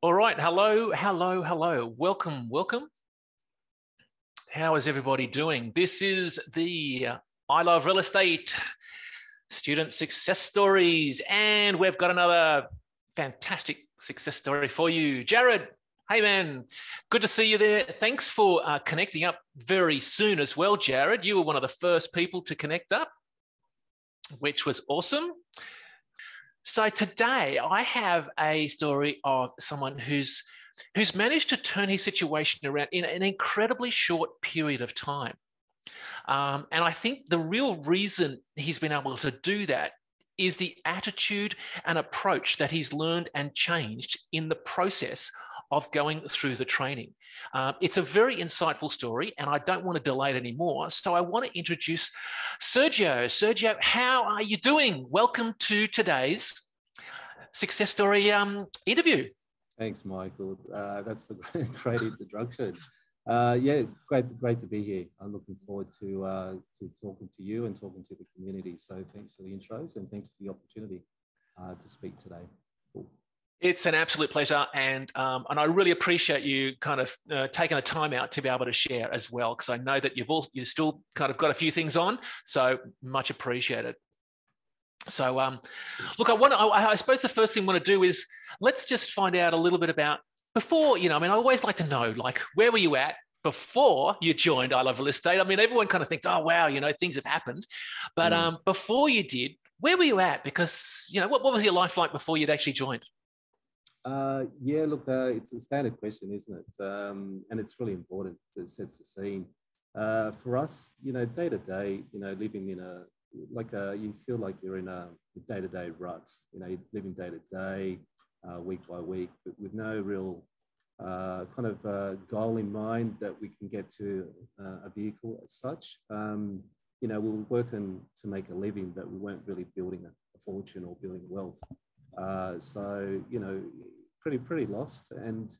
All right. Hello, hello, hello. Welcome, welcome. How is everybody doing? This is the I Love Real Estate Student Success Stories, and we've got another fantastic success story for you. Jared, hey man, good to see you there. Thanks for uh, connecting up very soon as well, Jared. You were one of the first people to connect up, which was awesome. So today I have a story of someone who's who's managed to turn his situation around in an incredibly short period of time. Um, and I think the real reason he's been able to do that is the attitude and approach that he's learned and changed in the process of going through the training. Uh, it's a very insightful story, and I don't want to delay it anymore. So I want to introduce Sergio. Sergio, how are you doing? Welcome to today's success story um, interview. Thanks, Michael. Uh, that's a great introduction. Uh, yeah, great, great to be here. I'm looking forward to uh, to talking to you and talking to the community. So thanks for the intros and thanks for the opportunity uh, to speak today. It's an absolute pleasure, and um, and I really appreciate you kind of uh, taking the time out to be able to share as well, because I know that you've all you still kind of got a few things on, so much appreciated. So, um, look, I want I, I suppose the first thing I want to do is let's just find out a little bit about before, you know, I mean, I always like to know, like, where were you at before you joined I Love Real Estate? I mean, everyone kind of thinks, oh, wow, you know, things have happened. But mm. um, before you did, where were you at? Because, you know, what, what was your life like before you'd actually joined? Uh, yeah, look, uh, it's a standard question, isn't it? Um, and it's really important. It sets the scene. Uh, for us, you know, day to day, you know, living in a, like a, you feel like you're in a day to day rut, you know, living day to day, uh, week by week, but with no real uh, kind of uh, goal in mind that we can get to uh, a vehicle as such. Um, you know, we were working to make a living, but we weren't really building a, fortune or building wealth. Uh, so, you know, pretty, pretty lost. And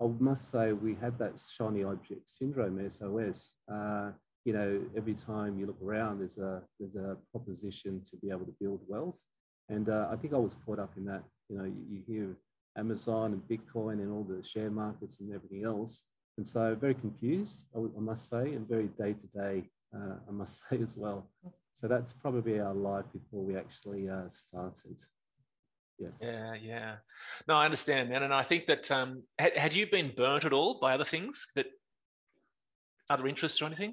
I must say, we had that shiny object syndrome, SOS. Uh, you know, every time you look around, there's a there's a proposition to be able to build wealth, and uh, I think I was caught up in that you know, you, you hear Amazon and Bitcoin and all the share markets and everything else. And so very confused, I, must say, and very day to day, I must say as well. So that's probably our life before we actually uh, started. Yes. Yeah, yeah. No, I understand, man. And I think that um, had, had you been burnt at all by other things that other interests or anything?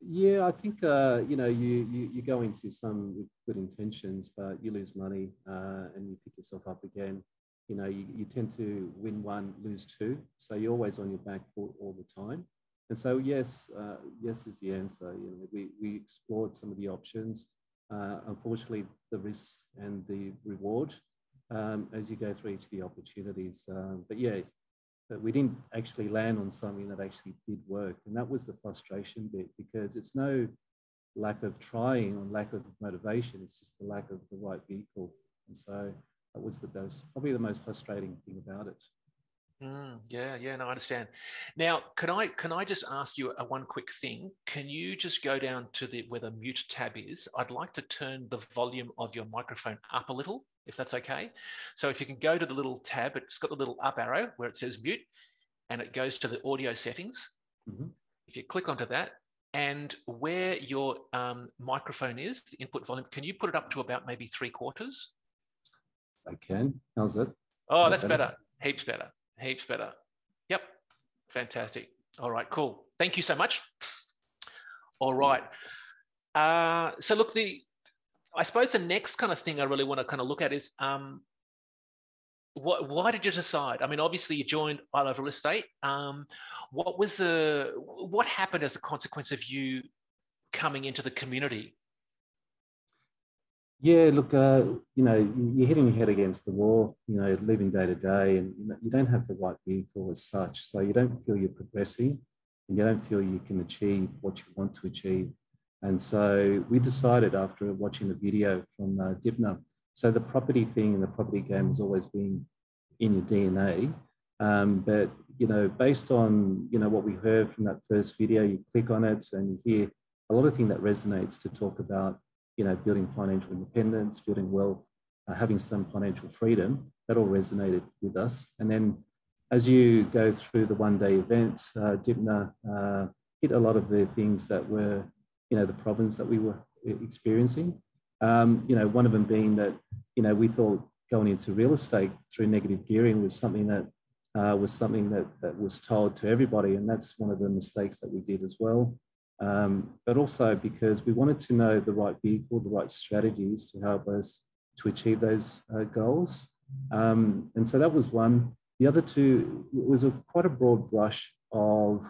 Yeah, I think uh, you know you, you, you go into some with good intentions, but you lose money uh, and you pick yourself up again. You know, you, you tend to win one, lose two, so you're always on your back foot all the time. And so, yes, uh, yes is the answer. You know, we we explored some of the options. Uh, unfortunately, the risk and the reward um, as you go through each of the opportunities. Um, but yeah, but we didn't actually land on something that actually did work. And that was the frustration bit because it's no lack of trying or lack of motivation, it's just the lack of the right vehicle. And so that was the most, probably the most frustrating thing about it. Mm, yeah, yeah, no, I understand. Now, can I can I just ask you a one quick thing? Can you just go down to the where the mute tab is? I'd like to turn the volume of your microphone up a little, if that's okay. So if you can go to the little tab, it's got the little up arrow where it says mute, and it goes to the audio settings. Mm-hmm. If you click onto that, and where your um, microphone is, the input volume, can you put it up to about maybe three quarters? I can. How's it? Oh, that's better. better. Heaps better heaps better. Yep, fantastic. All right, cool. Thank you so much. All right. Uh, so look, the I suppose the next kind of thing I really want to kind of look at is um, what, why did you decide? I mean, obviously you joined I Love Real Estate. Um, what was the what happened as a consequence of you coming into the community? Yeah, look, uh, you know, you're hitting your head against the wall, you know, living day to day, and you don't have the right vehicle as such. So you don't feel you're progressing and you don't feel you can achieve what you want to achieve. And so we decided after watching the video from uh, so the property thing and the property game has always been in your DNA. Um, but, you know, based on, you know, what we heard from that first video, you click on it and you hear a lot of things that resonates to talk about you know, building financial independence, building wealth, uh, having some financial freedom, that all resonated with us. And then as you go through the one day event, uh, Dymphna uh, hit a lot of the things that were, you know, the problems that we were experiencing. Um, you know, one of them being that, you know, we thought going into real estate through negative gearing was something that uh, was something that, that was told to everybody. And that's one of the mistakes that we did as well. Um, but also because we wanted to know the right vehicle, the right strategies to help us to achieve those uh, goals. Um, and so that was one. The other two was a quite a broad brush of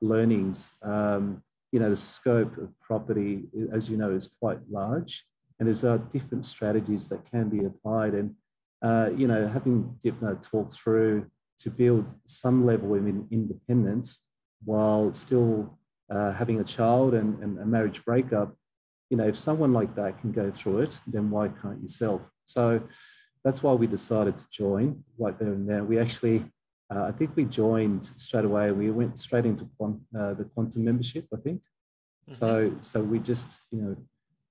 learnings. Um, you know, the scope of property, as you know, is quite large, and there's uh, different strategies that can be applied. And uh, you know, having Dymphna talk through to build some level of independence while still uh, having a child and, and a marriage breakup, you know, if someone like that can go through it, then why can't yourself? So that's why we decided to join right there and there. We actually, uh, I think we joined straight away. We went straight into uh, the quantum membership, I think. Mm-hmm. So, so we just, you know,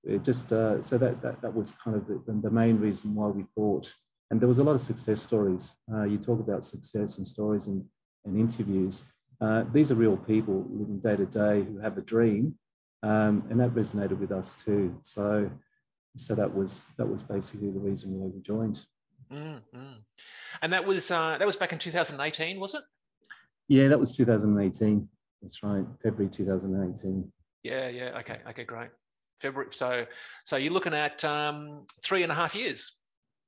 it just uh, so that, that that was kind of the, the main reason why we thought and there was a lot of success stories. Uh, you talk about success and stories and, and interviews. Uh, these are real people living day to day who have a dream, um, and that resonated with us too. So, so that was that was basically the reason why we joined. Mm-hmm. And that was uh, that was back in 2018, was it? Yeah, that was 2018. That's right, February 2018. Yeah, yeah. Okay, okay, great. February. So, so you're looking at um, three and a half years.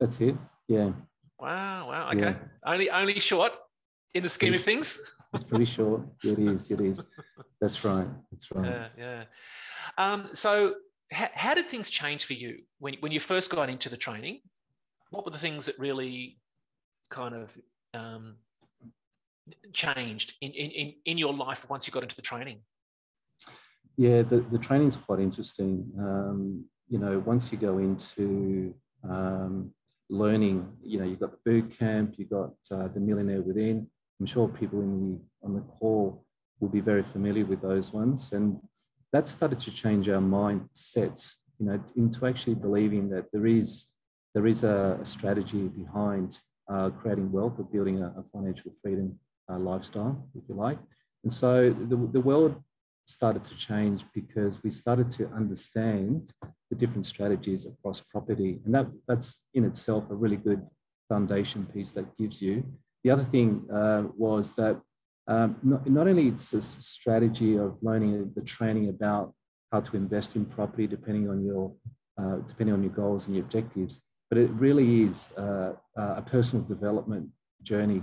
That's it. Yeah. Wow. Wow. Okay. Yeah. Only only short in the scheme of things. it's pretty short. It is. It is. That's right. That's right. Yeah. Yeah. Um, so, how, how did things change for you when when you first got into the training? What were the things that really kind of um, changed in, in, in your life once you got into the training? Yeah, the, the training is quite interesting. Um, you know, once you go into um, learning. You know, you've got the boot camp, you've got uh, the millionaire within. I'm sure people the on the call will be very familiar with those ones, and that started to change our mindsets. You know, into actually believing that there is there is a, a strategy behind uh, creating wealth or building a, a financial freedom uh, lifestyle, if you like. And so the, the world started to change because we started to understand the different strategies across property. And that, that's in itself a really good foundation piece that gives you. The other thing uh, was that um, not, not, only it's a strategy of learning the training about how to invest in property depending on your uh, depending on your goals and your objectives, but it really is uh, uh a personal development journey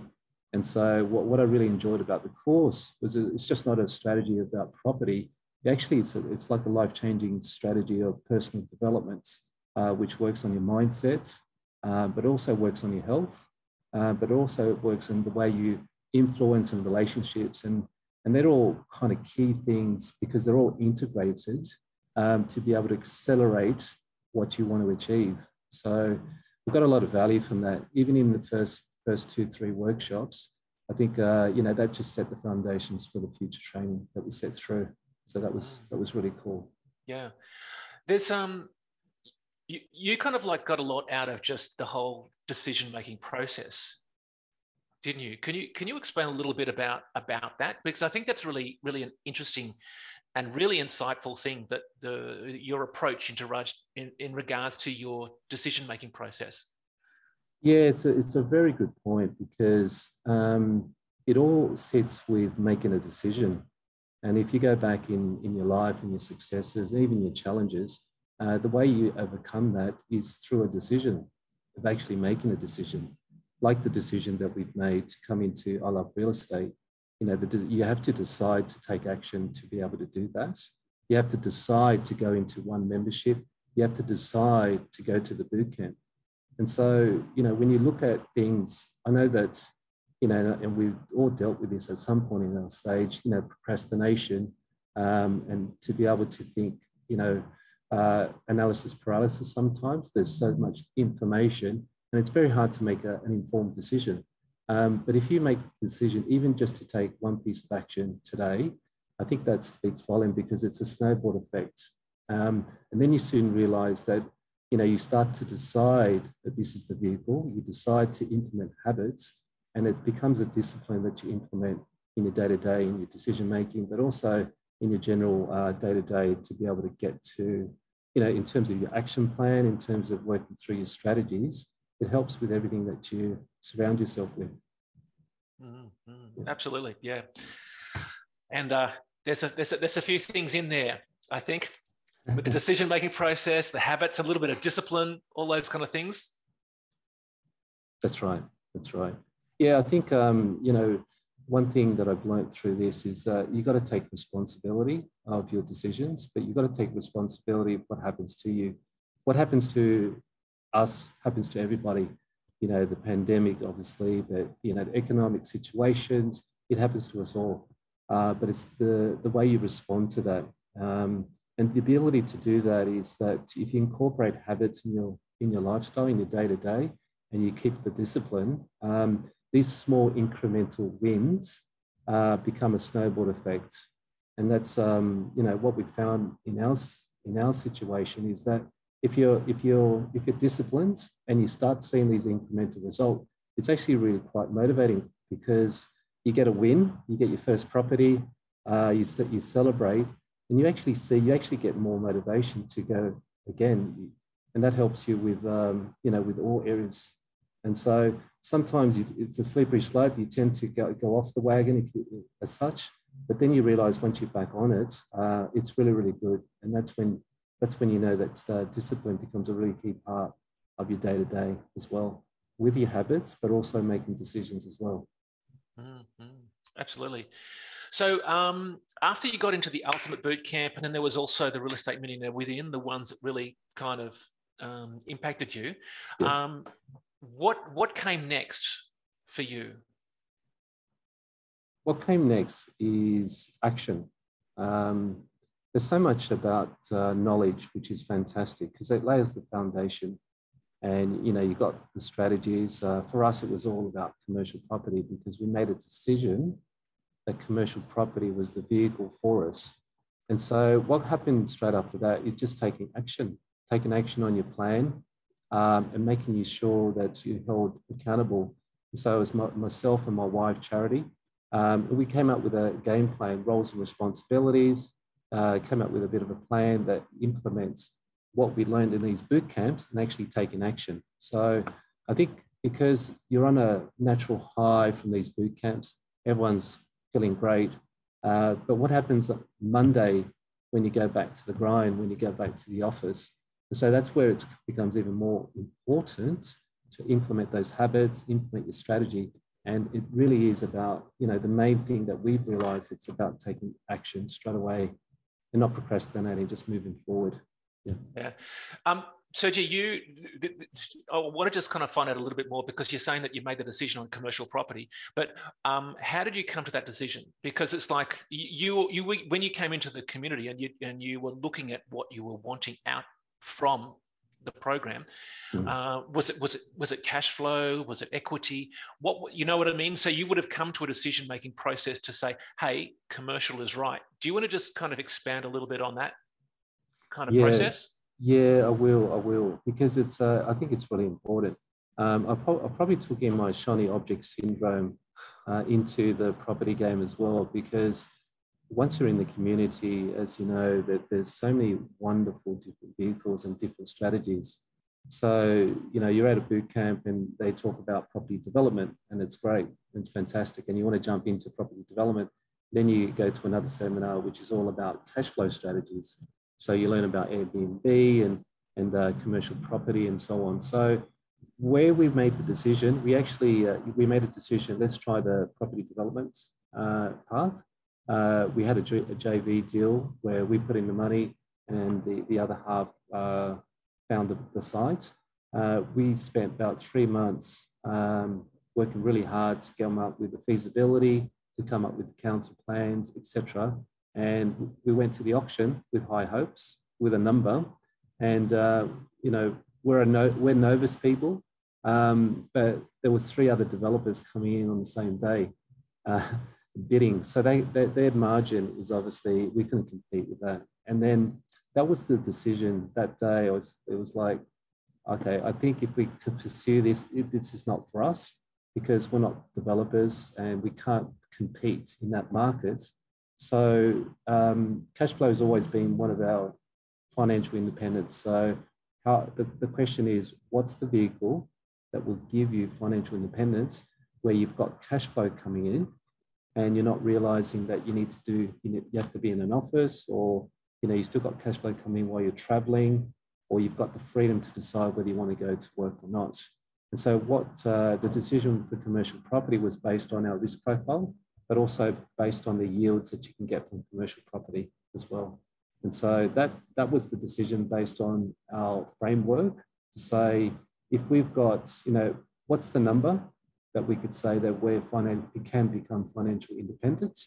and so what, what I really enjoyed about the course was it's just not a strategy about property. Actually, it's, a, it's like a life-changing strategy of personal development, uh, which works on your mindsets, uh, but also works on your health, uh, but also it works in the way you influence and relationships. And, and they're all kind of key things because they're all integrated um, to be able to accelerate what you want to achieve. So we've got a lot of value from that, even in the first first two, three workshops, I think, uh, you know, that just set the foundations for the future training that we set through. So that was, that was really cool. Yeah. There's, um, you, you kind of like got a lot out of just the whole decision-making process didn't you? Can you can you explain a little bit about about that? Because I think that's really really an interesting and really insightful thing that the your approach into in, in regards to your decision making process. Yeah, it's a, it's a very good point because um, it all sits with making a decision. And if you go back in, in your life and your successes, even your challenges, uh, the way you overcome that is through a decision, of actually making a decision, like the decision that we've made to come into I Love Real Estate. You know, the, you have to decide to take action to be able to do that. You have to decide to go into one membership. You have to decide to go to the boot camp. And so, you know, when you look at things, I know that, you know, and we've all dealt with this at some point in our stage, you know, procrastination, um, and to be able to think, you know, uh, analysis paralysis sometimes. There's so much information, and it's very hard to make a, an informed decision. Um, but if you make the decision, even just to take one piece of action today, I think that speaks volume because it's a snowball effect. Um, and then you soon realize that you know, you start to decide that this is the vehicle, you decide to implement habits, and it becomes a discipline that you implement in your day to day, in your decision making, but also in your general day to day to be able to get to, you know, in terms of your action plan, in terms of working through your strategies, it helps with everything that you surround yourself with. Mm-hmm. Absolutely, yeah. And uh, there's a, there's a there's a few things in there. I think with the decision making process, the habits, a little bit of discipline, all those kind of things. That's right. That's right. Yeah, I think um, you know one thing that I've learned through this is that you've got to take responsibility of your decisions, but you've got to take responsibility of what happens to you. What happens to us happens to everybody. You know, the pandemic, obviously, but you know, economic situations, it happens to us all. Uh, but it's the, the way you respond to that. Um, and the ability to do that is that if you incorporate habits in your in your lifestyle, in your day to day, and you keep the discipline, um, these small incremental wins uh, become a snowball effect. And that's um, you know what we found in our in our situation is that if you're if you're if you're disciplined and you start seeing these incremental results, it's actually really quite motivating because you get a win, you get your first property, uh, you you celebrate, and you actually see you actually get more motivation to go again, and that helps you with um, you know with all areas. And so sometimes it's a slippery slope. You tend to go, go off the wagon if you, as such, but then you realize once you're back on it, uh, it's really really good, and that's when that's when you know that uh, discipline becomes a really key part of your day to day as well, with your habits, but also making decisions as well. Mm-hmm. Absolutely. So um, after you got into the ultimate boot camp, and then there was also the real estate millionaire within the ones that really kind of um, impacted you. Yeah. Um, what what came next for you? What came next is action. Um, there's so much about uh, knowledge, which is fantastic because it lays the foundation. And you know, you got the strategies. Uh, for us, it was all about commercial property because we made a decision that commercial property was the vehicle for us. And so, what happened straight after that is just taking action, taking action on your plan, um, and making you sure that you held accountable. So, as my, myself and my wife, Charity, um, we came up with a game plan, roles and responsibilities, uh, came up with a bit of a plan that implements what we learned in these boot camps and actually taking action. So I think because you're on a natural high from these boot camps, everyone's feeling great. Uh, but what happens Monday when you go back to the grind, when you go back to the office? And so that's where it becomes even more important to implement those habits, implement your strategy. And it really is about, you know, the main thing that we've realized it's about taking action straight away and not procrastinating, just moving forward. Yeah. Yeah. Um, Sergio, you, I want to just kind of find out a little bit more because you're saying that you made the decision on commercial property, but um, how did you come to that decision? Because it's like you, you, when you came into the community and you and you were looking at what you were wanting out from the program, mm. uh, was it was it was it cash flow? Was it equity? What you know what I mean? So you would have come to a decision making process to say, "Hey, commercial is right." Do you want to just kind of expand a little bit on that kind of yeah. process? Yeah, I will. I will because it's. Uh, I think it's really important. Um, I, pro- I, probably took in my shiny object syndrome uh, into the property game as well because once you're in the community, as you know, that there's so many wonderful different vehicles and different strategies. So you know, you're at a boot camp and they talk about property development, and it's great, it's fantastic, and you want to jump into property development. Then you go to another seminar which is all about cash flow strategies. So you learn about Airbnb and, and uh, commercial property and so on. So where we made the decision, we actually, uh, we made a decision, let's try the property development uh, path. Uh, we had a, JV deal where we put in the money and the, the other half uh, found the, the site. Uh, we spent about three months um, working really hard to come up with the feasibility, to come up with the council plans, etc. And we went to the auction with high hopes, with a number. And, uh, you know, we're, a no, we're Novus people, um, but there was three other developers coming in on the same day uh, bidding. So they, they, their margin was obviously, we couldn't compete with that. And then that was the decision that day. It was, it was like, okay, I think if we could pursue this, this is not for us because we're not developers and we can't compete in that market. So um, cash flow has always been one of our financial independence. So how, the, the question is, what's the vehicle that will give you financial independence where you've got cash flow coming in and you're not realizing that you need to do, you, you have to be in an office or, you know, you still got cash flow coming while you're traveling or you've got the freedom to decide whether you want to go to work or not. And so what uh, the decision for commercial property was based on our risk profile, but also based on the yields that you can get from commercial property as well. And so that, that was the decision based on our framework to say, if we've got, you know, what's the number that we could say that we're finan- we can become financial independent?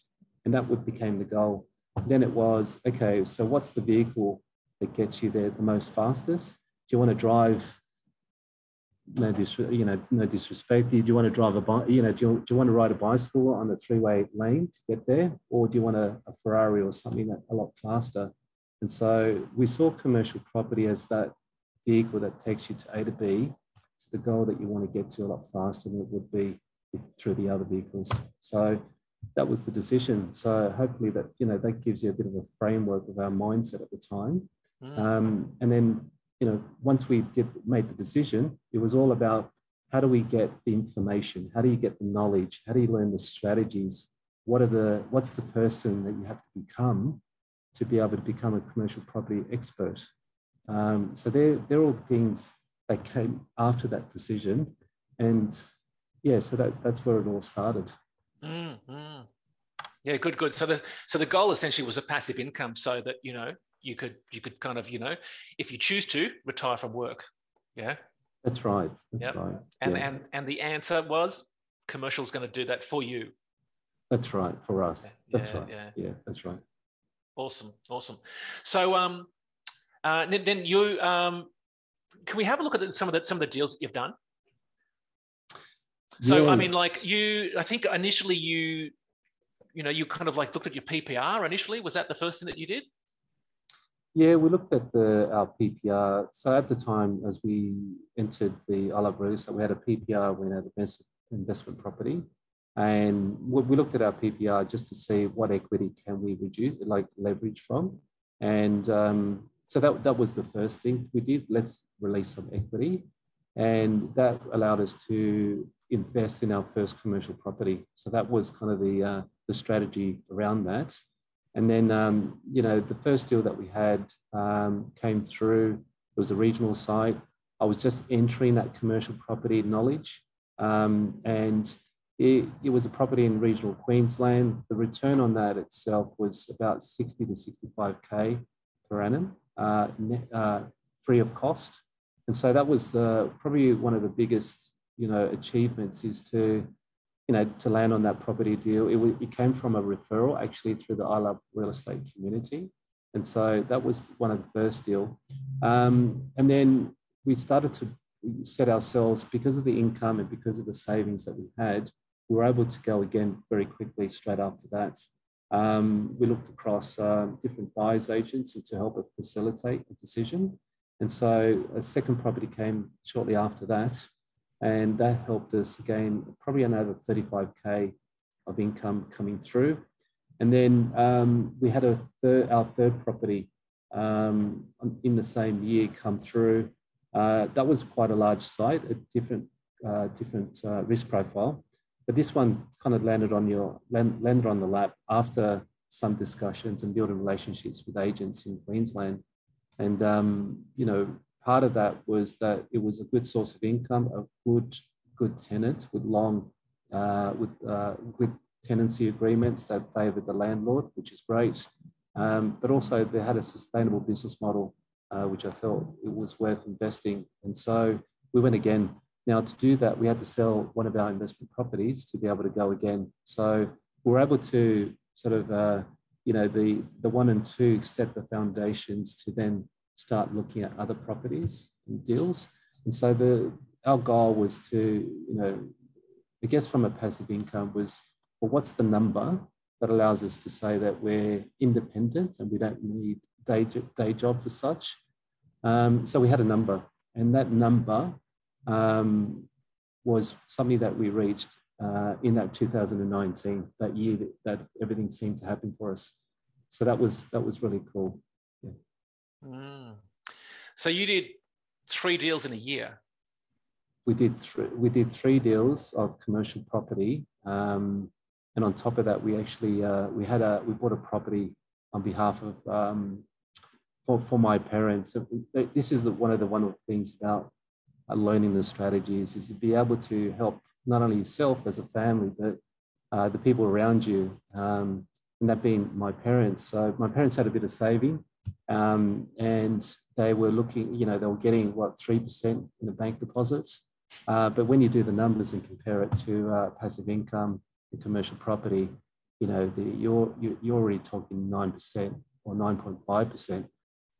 And that would became the goal. Then it was, okay, so what's the vehicle that gets you there the most fastest? Do you want to drive no dis, you know, no disrespect. Do you want to drive a bike? You know, do you, do you want to ride a bicycle on a three-way lane to get there, or do you want a, a Ferrari or something that a lot faster? And so we saw commercial property as that vehicle that takes you to A to B to the goal that you want to get to a lot faster than it would be through the other vehicles. So that was the decision. So hopefully that you know that gives you a bit of a framework of our mindset at the time. Mm. Um, and then you know, once we did made the decision, it was all about how do we get the information? How do you get the knowledge? How do you learn the strategies? What are the what's the person that you have to become to be able to become a commercial property expert? Um, so they're they're all things that came after that decision, and yeah, so that that's where it all started. Mm-hmm. Yeah, good, good. So the so the goal essentially was a passive income, so that you know you could you could kind of you know if you choose to retire from work. Yeah? That's right. That's yep. right. And yeah. and and the answer was commercial's going to do that for you. That's right. For us. That's yeah, right. yeah. Yeah that's right. Awesome awesome. So um uh then you um can we have a look at some of the some of the deals that you've done? So yeah. i mean like you i think initially you you know you kind of like looked at your ppr initially. Was that the first thing that you did? Yeah, we looked at the our PPR. So at the time, as we entered the of so we had a PPR when had investment investment property, and we looked at our PPR just to see what equity can we reduce, like leverage from, and um, so that that was the first thing we did. Let's release some equity, and that allowed us to invest in our first commercial property. So that was kind of the uh, the strategy around that. And then, um, you know, the first deal that we had um, came through. It was a regional site. I was just entering that commercial property knowledge. Um, and it, it, was a property in regional Queensland. The return on that itself was about 60 to 65K per annum, free of cost. And so that was uh, probably one of the biggest, you know, achievements is to you know, to land on that property deal, it, it came from a referral actually through the I Love Real Estate community. And so that was one of the first deal. Um, and then we started to set ourselves, because of the income and because of the savings that we had, we were able to go again very quickly straight after that. Um, we looked across um, different buyers agents to help us facilitate the decision. And so a second property came shortly after that. And that helped us again, probably another 35K of income coming through. And then um, we had a our third property um, in the same year come through. Uh, that was quite a large site, a different, uh, different uh, risk profile. But this one kind of landed on your land, landed on the lap after some discussions and building relationships with agents in Queensland. And um, you know, part of that was that it was a good source of income, a good good tenant with long uh, with uh, good tenancy agreements that favoured the landlord, which is great. Um, but also they had a sustainable business model, uh, which I felt it was worth investing. And so we went again. Now to do that, we had to sell one of our investment properties to be able to go again. So we're able to sort of, uh, you know, the the one and two set the foundations to then start looking at other properties and deals. And so the our goal was to, you know, I guess from a passive income was, well, what's the number that allows us to say that we're independent and we don't need day, day jobs as such. Um, so we had a number, and that number um, was something that we reached uh, in that 2019, that year that, that, everything seemed to happen for us. So that was that was really cool. Yeah. Mm. So you did three deals in a year. We did three. We did three deals of commercial property, um, and on top of that, we actually uh, we had a we bought a property on behalf of um, for for my parents. This is the, one of the wonderful things about uh, learning the strategies is to be able to help not only yourself as a family, but uh, the people around you, um, and that being my parents. So my parents had a bit of saving, um, and they were looking, you know, they were getting what three percent in the bank deposits. Uh, but when you do the numbers and compare it to uh, passive income and commercial property, you know, the, you're you're already talking nine percent or nine point five percent.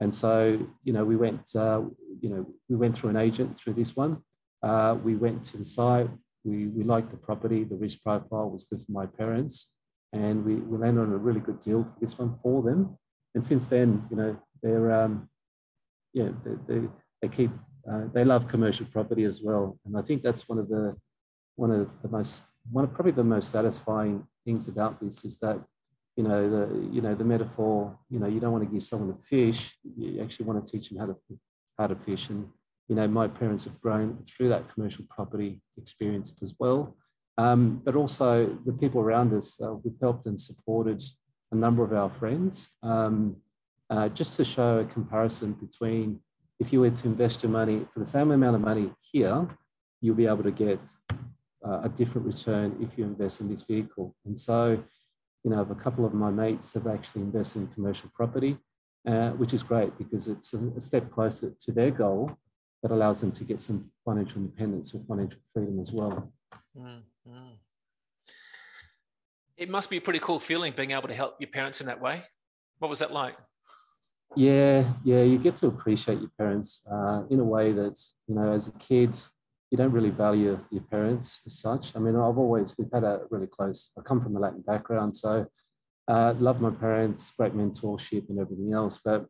And so, you know, we went, uh, you know, we went through an agent through this one. Uh, we went to the site. We, we liked the property. The risk profile was good for my parents. And we, we landed on a really good deal for this one for them. And since then, you know, they're, um, yeah, they, they, they keep, uh, they love commercial property as well. And I think that's one of the, one of the most, one of probably the most satisfying things about this is that you know the you know the metaphor you know you don't want to give someone a fish you actually want to teach them how to how to fish. And you know my parents have grown through that commercial property experience as well. Um, but also the people around us uh, we've helped and supported a number of our friends um, uh, just to show a comparison between if you were to invest your money for the same amount of money here you'll be able to get uh, a different return if you invest in this vehicle. And so you know, a couple of my mates have actually invested in commercial property, uh, which is great because it's a, step closer to their goal that allows them to get some financial independence or financial freedom as well. Mm-hmm. It must be a pretty cool feeling being able to help your parents in that way. What was that like? Yeah, yeah, you get to appreciate your parents uh, in a way that's, you know, as a kid, you don't really value your parents as such. I mean, I've always, we've had a really close, I come from a Latin background, so uh, love my parents, great mentorship and everything else. But,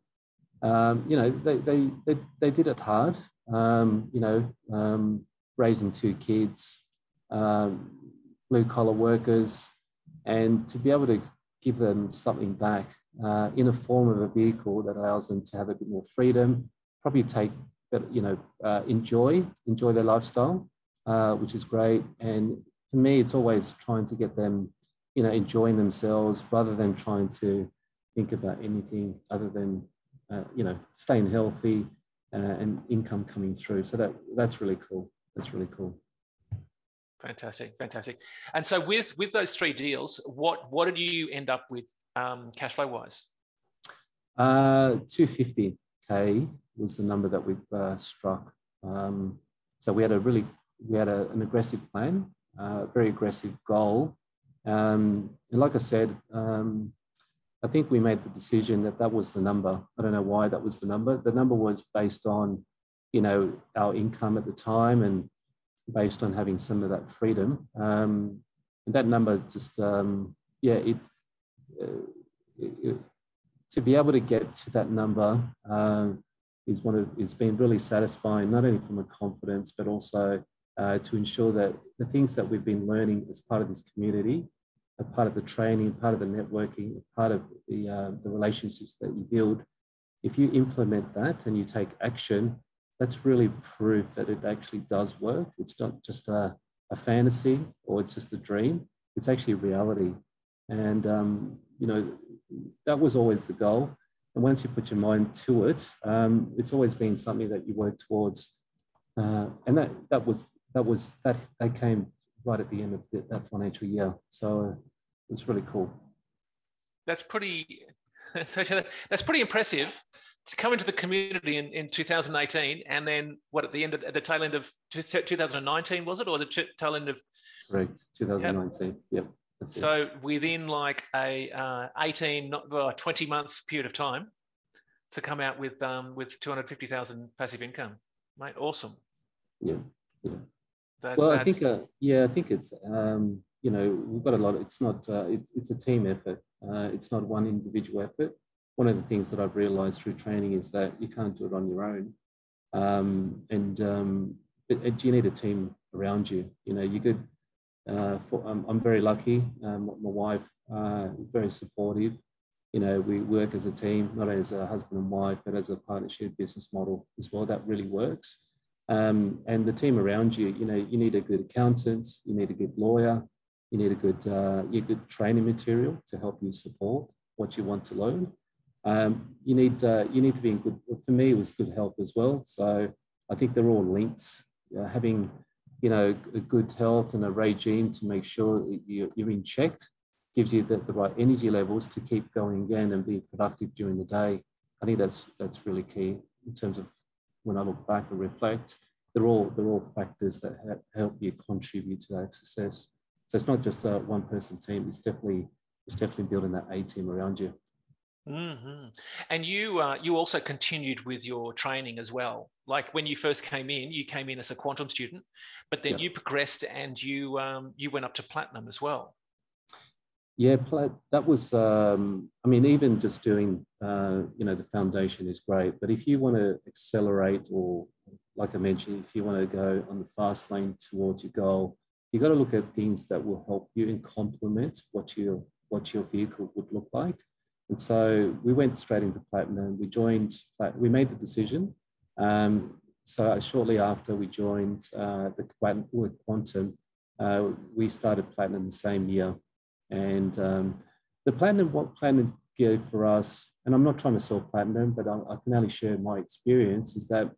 um, you know, they, they, they, they, did it hard, um, you know, um, raising two kids, um, blue collar workers, and to be able to give them something back uh, in a form of a vehicle that allows them to have a bit more freedom, probably take you know uh, enjoy enjoy their lifestyle, uh, which is great. And for me, it's always trying to get them, you know, enjoying themselves rather than trying to think about anything other than uh, you know staying healthy uh, and income coming through. So that that's really cool. That's really cool. Fantastic, fantastic. And so with with those three deals, what what did you end up with um, cash flow wise? Uh, 250k was the number that we've uh, struck. Um, so we had a really, we had a, an aggressive plan, uh, very aggressive goal. Um, and like I said, um, I think we made the decision that that was the number. I don't know why that was the number. The number was based on, you know, our income at the time and based on having some of that freedom. Um, and that number just, um, yeah, it, uh, it, it, to be able to get to that number, uh, is one of it's been really satisfying, not only from a confidence, but also uh, to ensure that the things that we've been learning as part of this community, a part of the training, part of the networking, part of the, uh, the relationships that you build, if you implement that and you take action, that's really proof that it actually does work. It's not just a, a fantasy or it's just a dream. It's actually a reality. And, um, you know, that was always the goal. And once you put your mind to it, um, it's always been something that you work towards. Uh, and that, that was, that was, that, that came right at the end of the, that financial year. So it was really cool. That's pretty, that's pretty impressive to come into the community in, in 2018 and then what at the end of at the tail end of 2019 was it or the tail end of correct 2019 yep, yep so within like a uh, 18, not, well, 20 month period of time to come out with um, with 250,000 passive income, mate. Awesome. Yeah. Yeah. That's, well, that's... I think, uh, yeah, I think it's, um, you know, we've got a lot, of, it's not, uh, it, it's a team effort. Uh, it's not one individual effort. One of the things that I've realized through training is that you can't do it on your own. Um, and um, but you need a team around you. You know, you could. Uh, for, I'm, I'm very lucky. Um, my wife uh, very supportive. You know, we work as a team, not as a husband and wife, but as a partnership business model as well. That really works. Um, and the team around you, you know, you need a good accountant, you need a good lawyer, you need a good, uh, good training material to help you support what you want to learn. Um, you need uh, you need to be in good. For me, it was good health as well. So I think they're all linked. Uh, having you know a good health and a regime to make sure you're, you're in check gives you the, the right energy levels to keep going again and be productive during the day. I think that's that's really key in terms of when I look back and reflect. They're all they're all factors that help you contribute to that success. So it's not just a one person team. It's definitely it's definitely building that A team around you. Mm-hmm. And you uh, you also continued with your training as well. Like when you first came in, you came in as a quantum student, but then yeah. you progressed and you um, you went up to platinum as well. Yeah, that was. Um, I mean, even just doing, uh, you know, the foundation is great. But if you want to accelerate, or like I mentioned, if you want to go on the fast lane towards your goal, you got to look at things that will help you and complement what your what your vehicle would look like. And so we went straight into platinum. We joined. We made the decision. Um, so shortly after we joined uh, the quantum, uh, we started platinum the same year. And um, the platinum, what platinum gave for us, and I'm not trying to sell platinum, but I, I can only share my experience, is that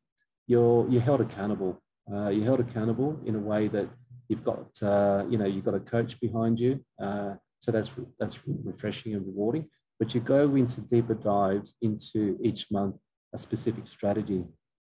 you're, you're held accountable. Uh, you're held accountable in a way that you've got, uh, you know, you've got a coach behind you. Uh, so that's, that's refreshing and rewarding. But you go into deeper dives into each month a specific strategy.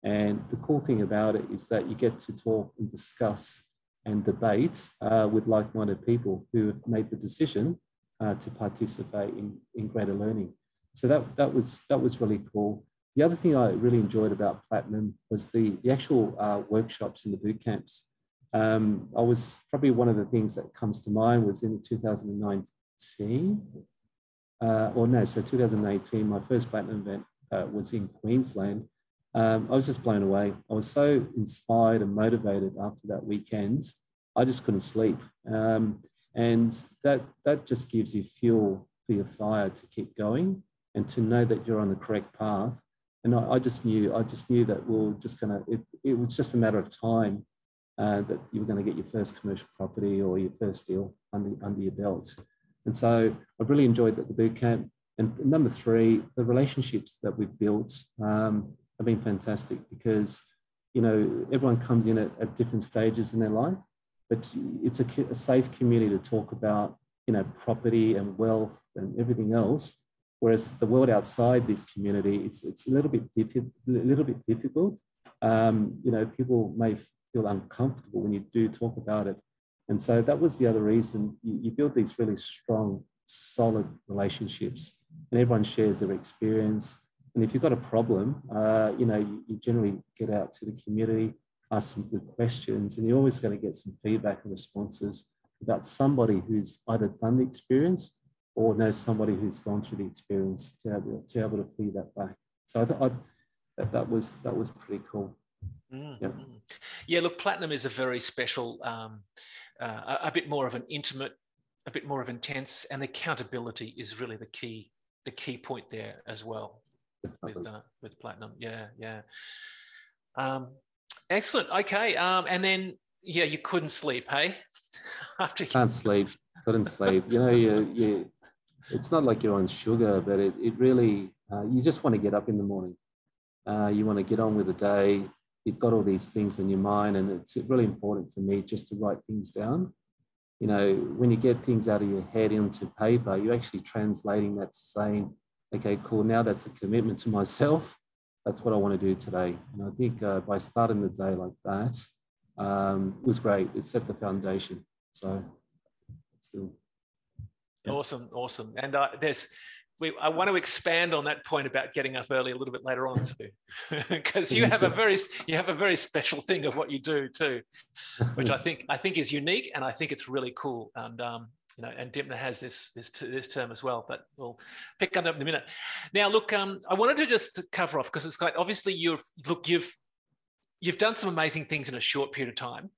And the cool thing about it is that you get to talk and discuss and debate uh, with like-minded people who have made the decision uh, to participate in, in greater learning. So that, that, was, that was really cool. The other thing I really enjoyed about Platinum was the, the actual uh, workshops and the boot camps. Um, I was probably one of the things that comes to mind was in 2019, uh, or no, so 2018, my first Platinum event uh, was in Queensland um, I was just blown away. I was so inspired and motivated after that weekend. I just couldn't sleep. Um, and that, that just gives you fuel for your fire to keep going and to know that you're on the correct path. And I, I just knew, I just knew that we are just to, it, it was just a matter of time uh, that you were to get your first commercial property or your first deal under, under your belt. And so I've really enjoyed the, the boot camp. And number three, the relationships that we've built. Um, have been fantastic because you know everyone comes in at, at different stages in their life, but it's a, a, safe community to talk about you know property and wealth and everything else. Whereas the world outside this community, it's it's a little bit difficult. A little bit difficult. Um, you know, people may feel uncomfortable when you do talk about it, and so that was the other reason you, you build these really strong, solid relationships, and everyone shares their experience and if you've got a problem, uh, you know, you, you, generally get out to the community, ask some good questions, and you're always going to get some feedback and responses about somebody who's either done the experience or knows somebody who's gone through the experience to be able to, be able to feed that back. So I thought that, that was that was pretty cool. Mm-hmm. Yeah. yeah, look, platinum is a very special, um, uh, a, bit more of an intimate, a bit more of intense, and the accountability is really the key, the key point there as well with uh, with platinum. Yeah, yeah. Um, excellent. Okay. Um, and then yeah, you couldn't sleep, hey? After you... can't sleep, couldn't sleep. You know, you you. It's not like you're on sugar, but it it really uh, you just want to get up in the morning. Uh, you want to get on with the day. You've got all these things in your mind, and it's really important for me just to write things down. You know, when you get things out of your head into paper, you're actually translating that saying okay, cool, now that's a commitment to myself. That's what I want to do today. And I think uh, by starting the day like that um, was great. It set the foundation. So it's good. Awesome, awesome. And uh, there's, we, I want to expand on that point about getting up early a little bit later on too, because you have a very you have a very special thing of what you do too, which I think I think is unique and I think it's really cool. And um, you know, and Dymphna has this this this term as well, but we'll pick on that in a minute. Now, look, um, I wanted to just cover off because it's quite obviously you've look you've you've done some amazing things in a short period of time.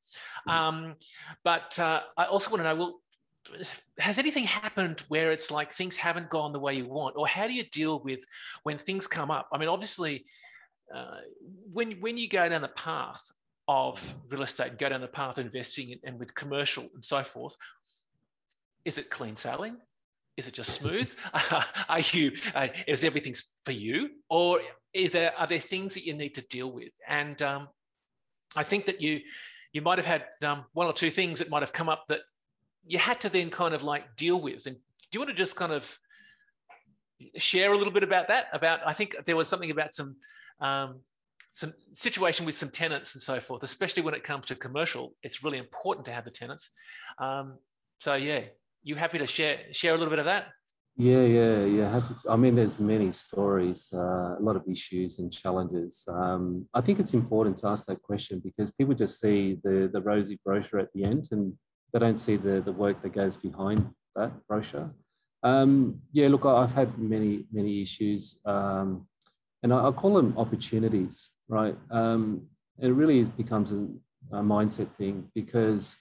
Mm. Um, but uh, I also want to know, well, has anything happened where it's like things haven't gone the way you want, or how do you deal with when things come up? I mean, obviously, uh, when when you go down the path of real estate and go down the path of investing and with commercial and so forth, is it clean sailing? Is it just smooth? are you uh, is everything for you, or is there are there things that you need to deal with? And um, I think that you you might have had um, one or two things that might have come up that you had to then kind of like deal with. And do you want to just kind of share a little bit about that? About I think there was something about some um, some situation with some tenants and so forth, especially when it comes to commercial. It's really important to have the tenants. Um, so yeah, you happy to share share a little bit of that? Yeah, yeah, yeah. I mean, there's many stories, uh, a lot of issues and challenges. Um, I think it's important to ask that question because people just see the the rosy brochure at the end and they don't see the the work that goes behind that brochure. Um, yeah, look, I've had many many issues, um, and I, I, call them opportunities, right? Um, it really becomes a, a mindset thing because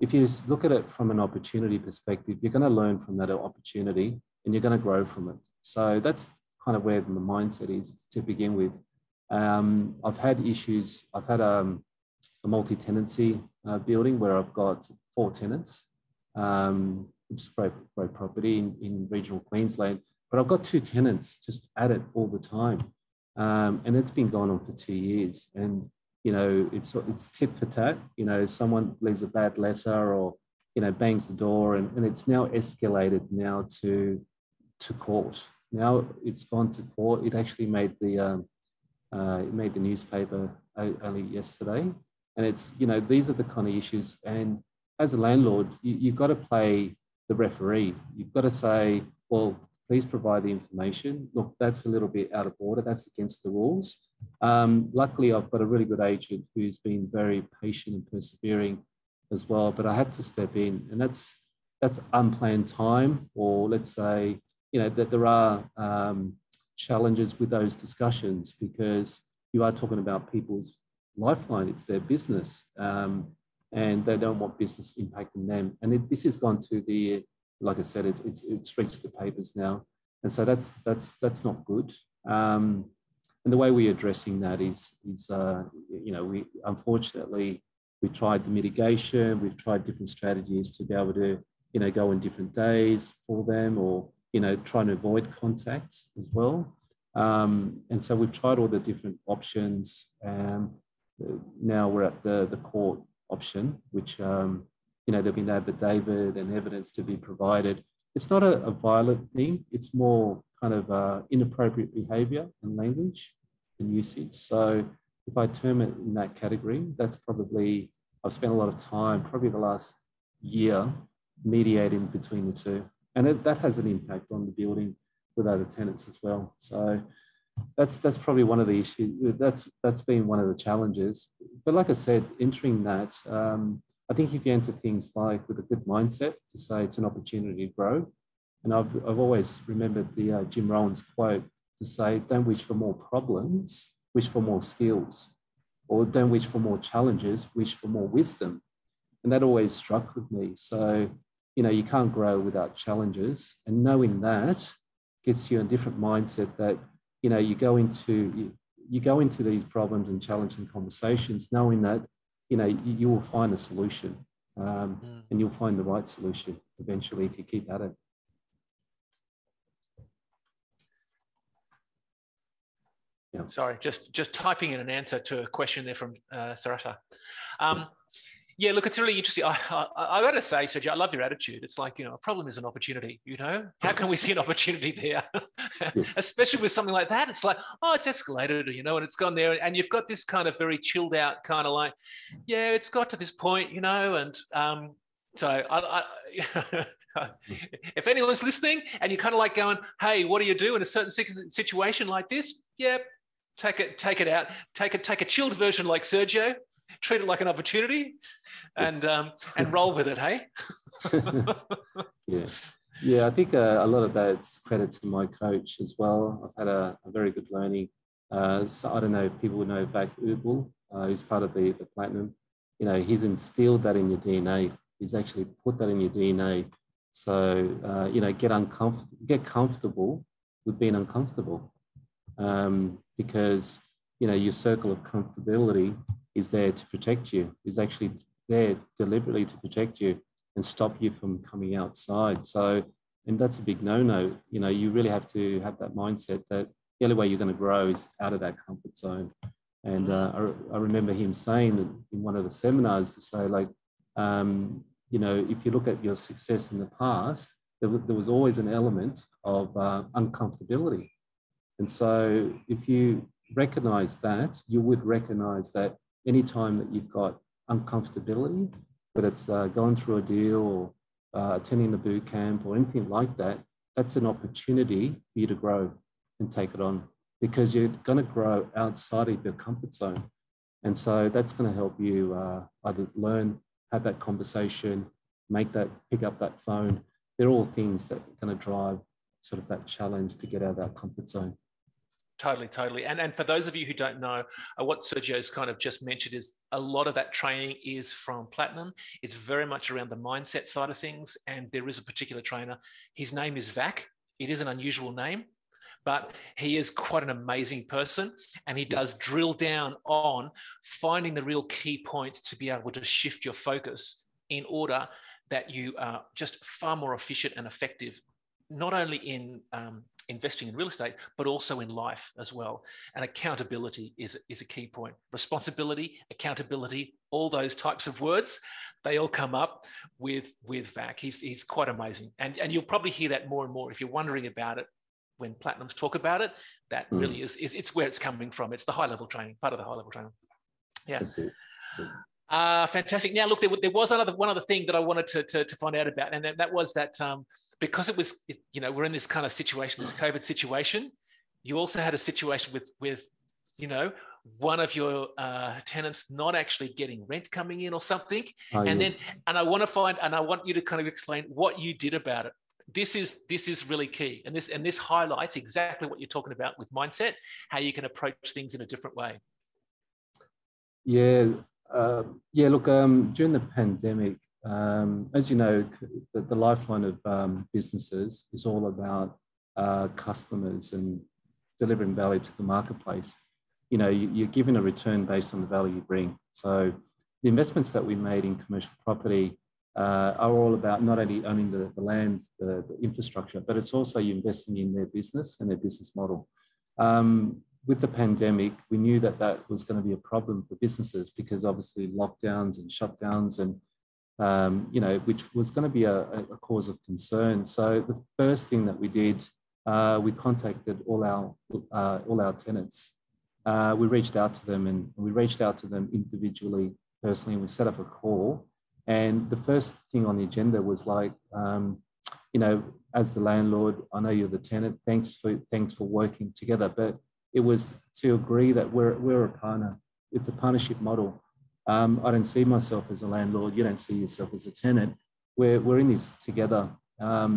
if you look at it from an opportunity perspective, you're going to learn from that opportunity and you're going to grow from it. So that's kind of where the mindset is to begin with. Um, I've had issues. I've had um, a multi-tenancy uh, building where I've got four tenants, um, which is great, great property in, in regional Queensland. But I've got two tenants just at it all the time, um, and it's been going on for two years. And you know, it's it's tit for tat. You know, someone leaves a bad letter or you know bangs the door, and, and it's now escalated now to to court. Now it's gone to court. It actually made the um, uh, it made the newspaper only yesterday, and it's you know these are the kind of issues. And as a landlord, you, you've got to play the referee. You've got to say, well, please provide the information. Look, that's a little bit out of order. That's against the rules. Um, luckily, I've got a really good agent who's been very patient and persevering as well. But I had to step in, and that's that's unplanned time, or let's say, you know, that there are um, challenges with those discussions because you are talking about people's lifeline. It's their business, um, and they don't want business impacting them. And it, this has gone to the like I said, it's, it's, it's reached the papers now. And so that's, that's, that's not good. Um, and the way we're addressing that is, is uh, you know, we unfortunately, we tried the mitigation, we've tried different strategies to be able to, you know, go on different days for them or, you know, trying to avoid contact as well. Um, and so we've tried all the different options. Um, now we're at the, the court option, which um, you know, there'll be an affidavit and evidence to be provided. It's not a, a violent thing. It's more kind of uh, inappropriate behavior and language and usage. So if I term it in that category, that's probably, I've spent a lot of time, probably the last year, mediating between the two. And it, that has an impact on the building with other tenants as well. So that's that's probably one of the issues. That's that's been one of the challenges. But like I said, entering that, um, I think if you enter things like with a good mindset to say it's an opportunity to grow, and I've, I've always remembered the uh, Jim Rohn's quote to say, don't wish for more problems, wish for more skills, or don't wish for more challenges, wish for more wisdom. And that always struck with me. So, you know, you can't grow without challenges. And knowing that gets you a different mindset that, you know, you go into, you, you go into these problems and challenging conversations knowing that you know, you, you will find a solution um, mm. and you'll find the right solution eventually if you keep at it. Yeah. Sorry, just just typing in an answer to a question there from uh, Sarasa. Um, yeah, look, it's really interesting. I, I, I got to say, Sergio, I love your attitude. It's like, you know, a problem is an opportunity, you know? How can we see an opportunity there? yes. Especially with something like that. It's like, oh, it's escalated, you know, and it's gone there. And you've got this kind of very chilled out kind of like, yeah, it's got to this point, you know? And um, so I, I if anyone's listening and you're kind of like going, hey, what do you do in a certain situation like this? Yeah, take it, take it out, take it, take a chilled version like Sergio, treat it like an opportunity and um, and roll with it hey? Yeah. Yeah i think uh, a lot of that's credit to my coach as well. I've had a, a very good learning. Uh, so i don't know if people know back Ubel uh, who's part of the, the platinum, you know, he's instilled that in your DNA. He's actually put that in your DNA. So, uh, you know, get uncomfortable, get comfortable with being uncomfortable. Um, because, you know, your circle of comfortability is there to protect you, is actually there deliberately to protect you and stop you from coming outside. So, and that's a big no-no. You know, you really have to have that mindset that the only way you're going to grow is out of that comfort zone. And uh, I, I, remember him saying that in one of the seminars to say, like, um, you know, if you look at your success in the past, there, there was always an element of uh, uncomfortability. And so if you recognize that, you would recognize that anytime that you've got uncomfortability, whether it's uh, going through a deal or uh, attending the boot camp or anything like that, that's an opportunity for you to grow and take it on because you're going to grow outside of your comfort zone. And so that's going to help you uh, either learn, have that conversation, make that, pick up that phone. They're all things that are going to drive sort of that challenge to get out of that comfort zone. Totally, totally. And and for those of you who don't know, uh, what Sergio's kind of just mentioned is a lot of that training is from Platinum. It's very much around the mindset side of things. And there is a particular trainer. His name is Vac. It is an unusual name but he is quite an amazing person and he does yes. drill down on finding the real key points to be able to shift your focus in order that you are just far more efficient and effective not only in um, investing in real estate, but also in life as well. And accountability is, is a key point. Responsibility, accountability, all those types of words, they all come up with, with VAC. He's, he's quite amazing. And, and you'll probably hear that more and more. If you're wondering about it, when platinums talk about it, that mm. really is, is, it's where it's coming from. It's the high level training, part of the high level training. Yeah. That's it. That's it. Uh, fantastic. Now, look, there, there, was another one other thing that I wanted to, to, to find out about, and that, that was that um, because it was, you know, we're in this kind of situation, this COVID situation. You also had a situation with with, you know, one of your uh, tenants not actually getting rent coming in or something, oh, and yes. then and I want to find and I want you to kind of explain what you did about it this is this is really key and this and this highlights exactly what you're talking about with mindset how you can approach things in a different way yeah uh, yeah look um, during the pandemic um, as you know the, the lifeline of um, businesses is all about uh, customers and delivering value to the marketplace you know you, you're given a return based on the value you bring so the investments that we made in commercial property uh, are all about not only owning the, the land, the, the, infrastructure, but it's also investing in their business and their business model. Um, with the pandemic, we knew that that was going to be a problem for businesses because obviously lockdowns and shutdowns and um, you know, which was going to be a, a, cause of concern. So the first thing that we did, uh, we contacted all our uh, all our tenants. Uh, we reached out to them and we reached out to them individually, personally, and we set up a call and the first thing on the agenda was like, um, you know, as the landlord, I know you're the tenant. Thanks for thanks for working together. But it was to agree that we're we're a partner. It's a partnership model. Um, I don't see myself as a landlord. You don't see yourself as a tenant. We're we're in this together. Um,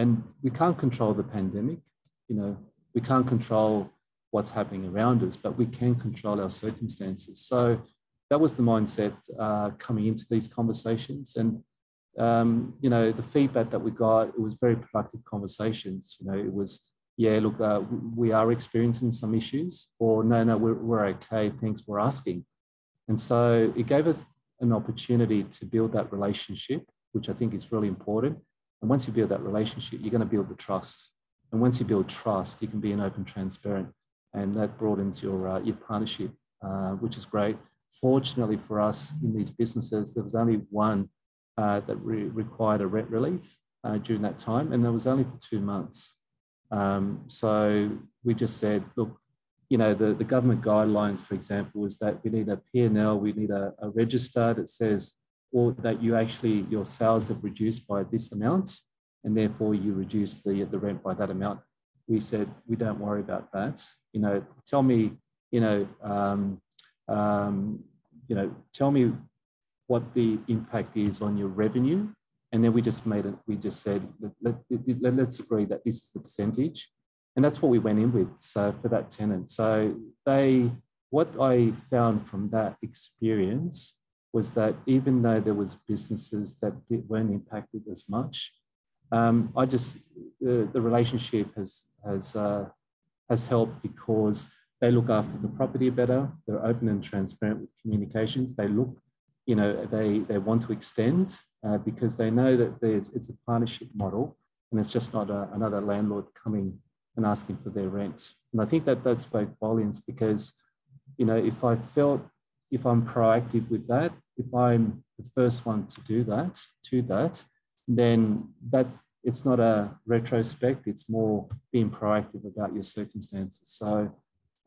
and we can't control the pandemic. You know, we can't control what's happening around us, but we can control our circumstances. So that was the mindset uh, coming into these conversations. And, um, you know, the feedback that we got, it was very productive conversations. You know, it was, yeah, look, uh, we are experiencing some issues, or no, no, we're, we're okay. Thanks for asking. And so it gave us an opportunity to build that relationship, which I think is really important. And once you build that relationship, you're going to build the trust. And once you build trust, you can be an open, transparent, and that broadens your uh, your partnership, uh, which is great. Fortunately for us in these businesses, there was only one uh, that re required a rent relief uh, during that time, and that was only for two months. Um, so we just said, look, you know, the, the government guidelines, for example, is that we need a P&L, we need a, a register that says, or that you actually, your sales have reduced by this amount, and therefore you reduce the, the rent by that amount. We said, we don't worry about that. You know, tell me, you know, um, um, you know, tell me what the impact is on your revenue. And then we just made it, we just said, let, let, let's agree that this is the percentage. And that's what we went in with. So for that tenant. So they, what I found from that experience was that even though there was businesses that weren't impacted as much, um, I just the, the relationship has has uh, has helped because they look after the property better. They're open and transparent with communications. They look, you know, they they want to extend uh, because they know that there's it's a partnership model and it's just not a, another landlord coming and asking for their rent. And I think that that spoke volumes because, you know, if I felt if I'm proactive with that, if I'm the first one to do that, to that, then that it's not a retrospect. It's more being proactive about your circumstances. So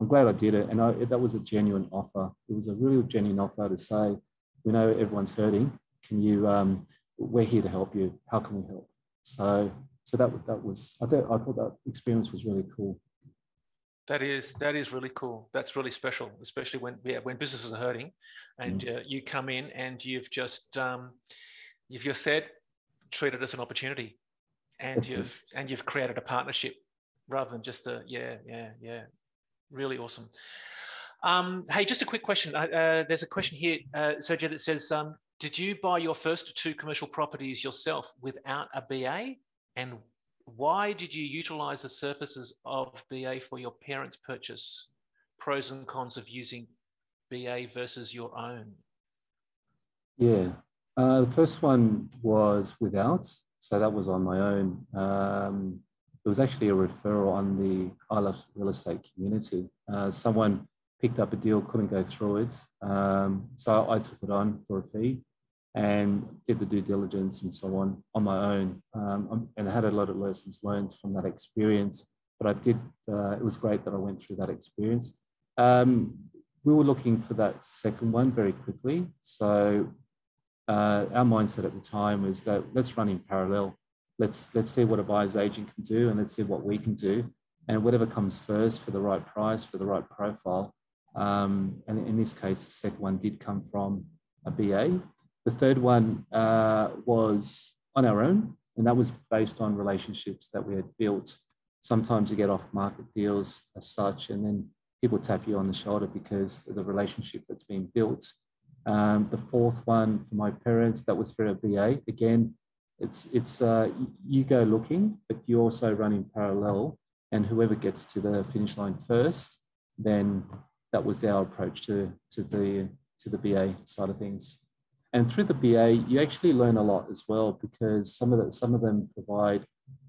I'm glad I did it, and I, that was a genuine offer. It was a real genuine offer to say, we know everyone's hurting. Can you? Um, we're here to help you. How can we help? So, so that that was. I thought I thought that experience was really cool. That is that is really cool. That's really special, especially when yeah when businesses are hurting, and mm. uh, you come in and you've just um, you've just said treat it as an opportunity, and That's you've it. and you've created a partnership rather than just a yeah yeah yeah, really awesome. Um, hey, just a quick question. Uh, uh, there's a question here, uh, Sergio, that says, um, did you buy your first two commercial properties yourself without a BA? And why did you utilize the surfaces of BA for your parents' purchase? Pros and cons of using BA versus your own? Yeah, uh, the first one was without, so that was on my own. Um, it was actually a referral on the I Love Real Estate community. Uh, someone picked up a deal, couldn't go through it, um, so I took it on for a fee and did the due diligence and so on on my own. Um, and I had a lot of lessons learned from that experience. But I did, uh, it was great that I went through that experience. Um, we were looking for that second one very quickly. So uh, our mindset at the time was that let's run in parallel. Let's let's see what a buyer's agent can do, and let's see what we can do, and whatever comes first for the right price for the right profile. Um, and in this case, the second one did come from a BA. The third one uh, was on our own, and that was based on relationships that we had built. Sometimes you get off market deals as such, and then people tap you on the shoulder because of the relationship that's been built. Um, the fourth one for my parents, that was for a BA. Again, it's it's uh, you go looking, but you also run in parallel, and whoever gets to the finish line first, then that was our approach to to the to the BA side of things. And through the BA, you actually learn a lot as well because some of the, some of them provide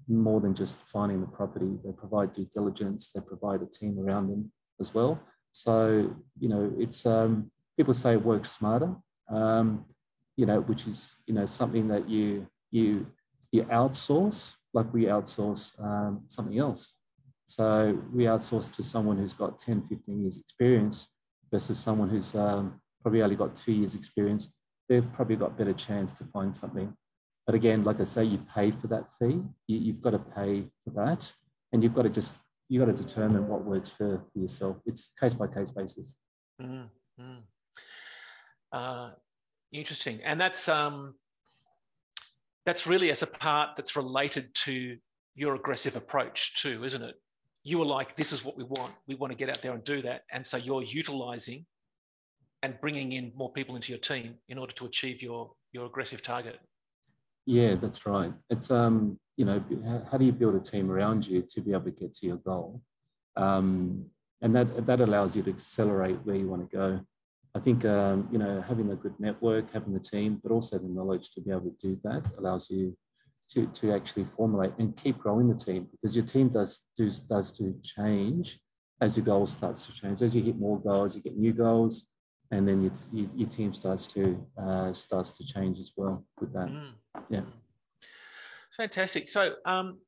more than just finding the property. They provide due diligence. They provide a team around them as well. So you know, it's um, people say work smarter, um, you know, which is, you know, something that you, you, you outsource, like we outsource um, something else. So we outsource to someone who's got 10, 15 years experience versus someone who's um, probably only got two years experience. They've probably got better chance to find something. But again, like I say, you pay for that fee. You, have got to pay for that. And you've got to just, you've got to determine what works for yourself. It's case by case basis. Mm-hmm. Uh, interesting, and that's um, that's really as a part that's related to your aggressive approach too, isn't it? You were like, "This is what we want. We want to get out there and do that," and so you're utilizing and bringing in more people into your team in order to achieve your your aggressive target. Yeah, that's right. It's um, you know, how do you build a team around you to be able to get to your goal? Um, and that that allows you to accelerate where you want to go. I think um, you know having a good network, having the team, but also the knowledge to be able to do that allows you to, to actually formulate and keep growing the team because your team does do does do change as your goal starts to change. As you hit more goals, you get new goals, and then your, your team starts to uh, starts to change as well with that. Mm. Yeah, fantastic. So um,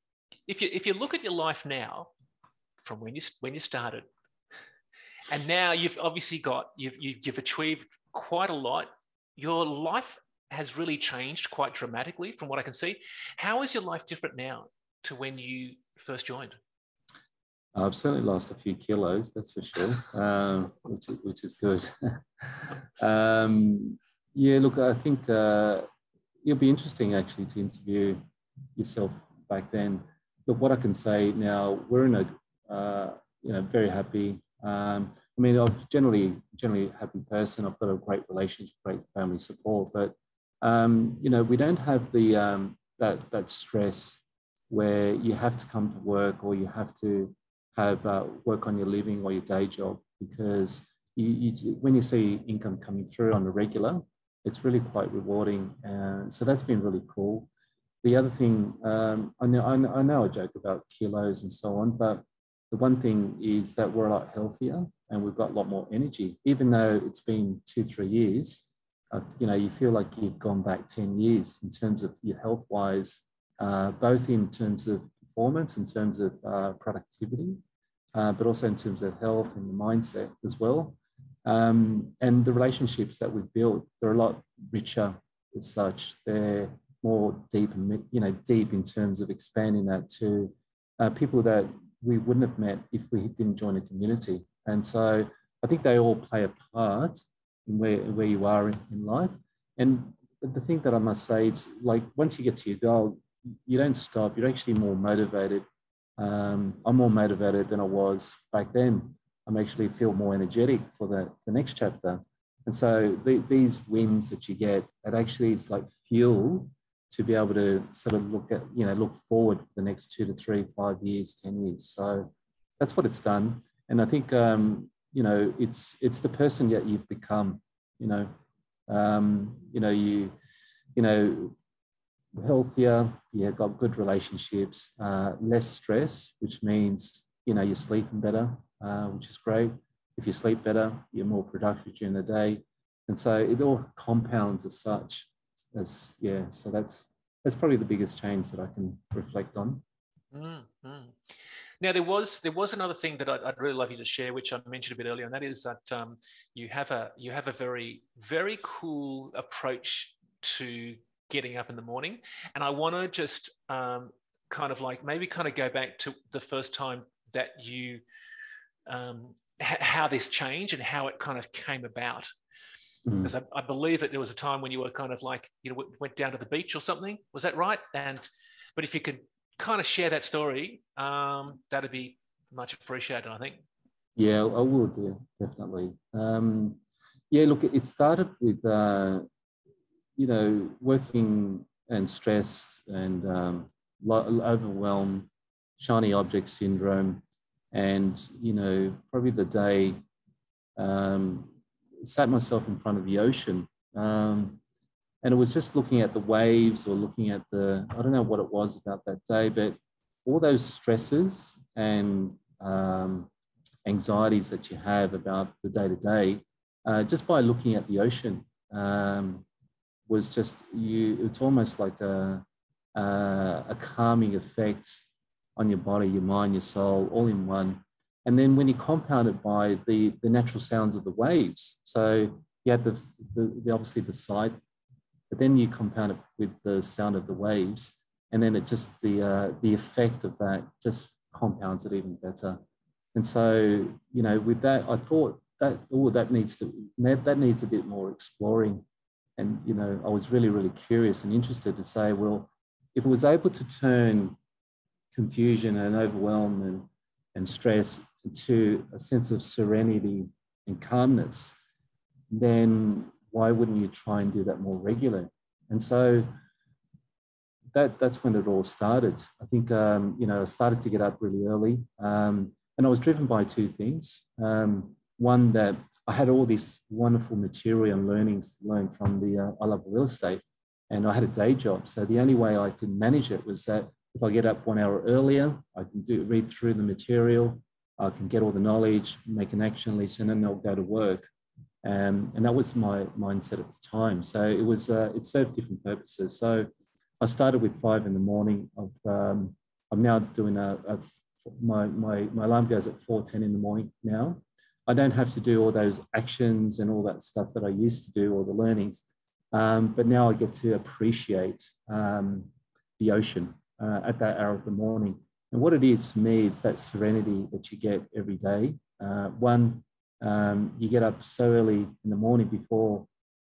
if you if you look at your life now, from when you when you started and now you've obviously got you've you've achieved quite a lot. Your life has really changed quite dramatically from what I can see. How is your life different now to when you first joined? I've certainly lost a few kilos, that's for sure, um, which, is, which is good. um, yeah, look, I think uh, it'll be interesting actually to interview yourself back then. But what I can say now, we're in a, uh, you know, very happy um, I mean, I'm generally generally a happy person. I've got a great relationship, great family support, but um, you know, we don't have the um, that that stress where you have to come to work or you have to have uh, work on your living or your day job because you, you, when you see income coming through on a regular, it's really quite rewarding. And so that's been really cool. The other thing, um, I, know, I, know, I know I joke about kilos and so on, but the one thing is that we're a lot healthier and we've got a lot more energy. Even though it's been two, three years, uh, you know, you feel like you've gone back 10 years in terms of your health wise, uh, both in terms of performance, in terms of uh, productivity, uh, but also in terms of health and the mindset as well. Um, and the relationships that we've built, they're a lot richer as such. They're more deep you know deep in terms of expanding that to uh, people that we wouldn't have met if we didn't join a community. And so I think they all play a part in where, where you are in, in life. And the thing that I must say is like once you get to your goal, you don't stop. You're actually more motivated. Um, I'm more motivated than I was back then. I'm actually feel more energetic for the, the next chapter. And so the, these wins that you get, it actually is like fuel to be able to sort of look at, you know, look forward for the next two to three, five years, 10 years. So that's what it's done. And I think, um, you know, it's, it's the person that you've become, you know, um, you know, you, you know, healthier, you got good relationships, uh, less stress, which means, you know, you're sleeping better, uh, which is great. If you sleep better, you're more productive during the day. And so it all compounds as such as, yeah, so that's, that's probably the biggest change that I can reflect on. Mm-hmm. Now there was there was another thing that I'd, I'd, really love you to share, which I mentioned a bit earlier, and that is that um, you have a you have a very very cool approach to getting up in the morning. And I want to just um, kind of like maybe kind of go back to the first time that you, um, h- how this changed and how it kind of came about. Mm. Because I, I, believe that there was a time when you were kind of like, you know, went down to the beach or something. Was that right? And, but if you could kind of share that story, um, that'd be much appreciated, I think. Yeah, I will do, definitely. Um, yeah, look, it started with uh, you know, working and stress and um, overwhelm, shiny object syndrome, and you know, probably the day um, sat myself in front of the ocean, um, and it was just looking at the waves or looking at the I don't know what it was about that day, but all those stresses and um, anxieties that you have about the day to day, just by looking at the ocean. Um, was just you it's almost like a, a, a calming effect on your body your mind your soul all in one. And then when you compound it by the the natural sounds of the waves so you have the, the, the obviously the sight but then you compound it with the sound of the waves and then it just the uh, the effect of that just compounds it even better. And so you know with that i thought that oh that needs to that, that needs a bit more exploring and you know i was really really curious and interested to say well if it was able to turn confusion and overwhelm and, and stress into a sense of serenity and calmness then why wouldn't you try and do that more regularly? And so that that's when it all started. I think um, you know i started to get up really early um, and i was driven by two things. Um, one that I had all this wonderful material and learnings to learn from the uh, I Love Real Estate, and I had a day job. So the only way I could manage it was that if I get up one hour earlier, I can do read through the material, I can get all the knowledge, make an action list, and then I'll go to work. Um, and that was my mindset at the time. So it was uh, it served different purposes. So I started with five in the morning. I've, um, I'm now doing a, a my, my, my alarm goes at 4.10 in the morning now. I don't have to do all those actions and all that stuff that I used to do, all the learnings. Um, but now I get to appreciate um, the ocean uh, at that hour of the morning. And what it is for me, it's that serenity that you get every day. Uh, one, um, you get up so early in the morning before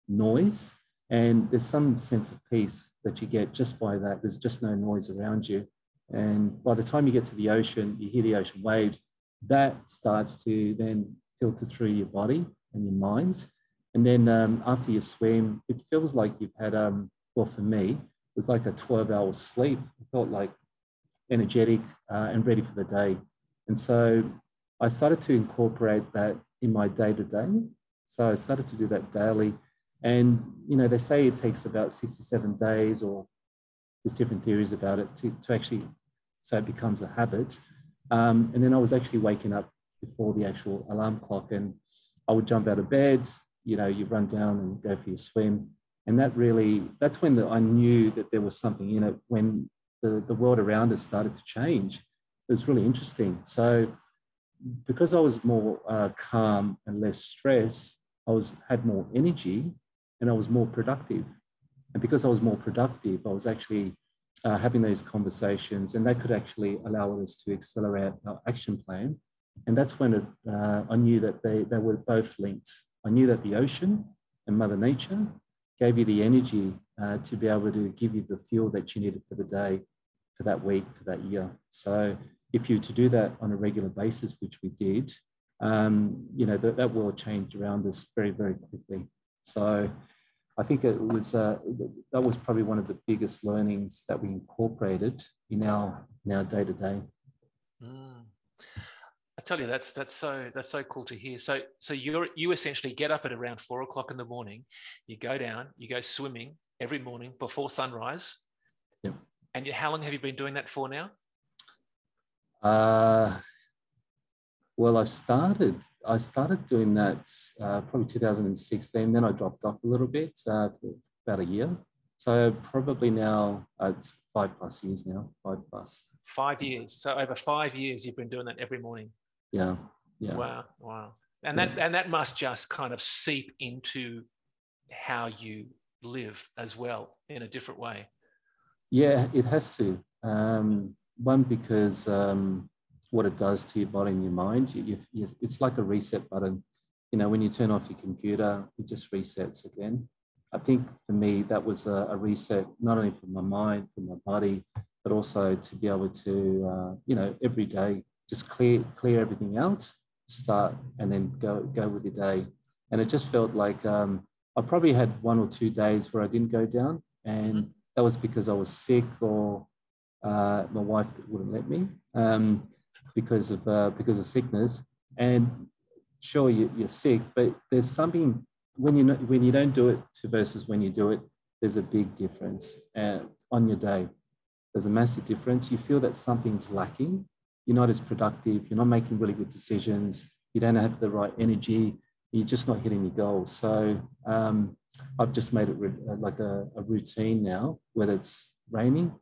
noise, and there's some sense of peace that you get just by that. There's just no noise around you. And by the time you get to the ocean, you hear the ocean waves, that starts to then filter through your body and your mind. And then um, after you swim, it feels like you've had, um, well, for me, it's like a 12 hour sleep. I felt like energetic uh, and ready for the day. And so I started to incorporate that in my day to day. So I started to do that daily. And, you know, they say it takes about six to seven days, or there's different theories about it to, to actually, so it becomes a habit. Um, and then I was actually waking up before the actual alarm clock and I would jump out of bed, you know, you run down and go for your swim. And that really, that's when the, I knew that there was something in it when the, the world around us started to change. It was really interesting. So because I was more uh, calm and less stress, I was had more energy and I was more productive. And because I was more productive, I was actually uh, having those conversations, and that could actually allow us to accelerate our action plan. And that's when it, uh, I knew that they, they were both linked. I knew that the ocean and Mother Nature gave you the energy uh, to be able to give you the fuel that you needed for the day, for that week, for that year. So if you to do that on a regular basis, which we did, um, you know, that, that world changed around us very, very quickly. So I think it was uh, that was probably one of the biggest learnings that we incorporated in our in our day to day. I tell you, that's that's so that's so cool to hear. So so you you essentially get up at around four o'clock in the morning, you go down, you go swimming every morning before sunrise. Yeah. And you, how long have you been doing that for now? Uh, well, I started I started doing that uh, probably 2016. Then I dropped off a little bit uh, about a year. So probably now uh, it's five plus years now. Five plus. Five years. So over five years, you've been doing that every morning. Yeah. Yeah. Wow. Wow. And that and that must just kind of seep into how you live as well in a different way. Yeah, it has to. Um, one because um, what it does to your body and your mind. You, you, it's like a reset button. You know, when you turn off your computer, it just resets again. I think for me, that was a, a reset, not only for my mind, for my body, but also to be able to, uh, you know, every day just clear clear everything else, start, and then go go with your day. And it just felt like um, I probably had one or two days where I didn't go down, and mm-hmm. that was because I was sick or uh, my wife wouldn't let me. Um, because of uh, because of sickness. And sure, you, are sick, but there's something when you when you don't do it to versus when you do it. There's a big difference uh, on your day. There's a massive difference. You feel that something's lacking. You're not as productive. You're not making really good decisions. You don't have the right energy. You're just not hitting your goals. So um, I've just made it uh, like a, a routine now, whether it's raining,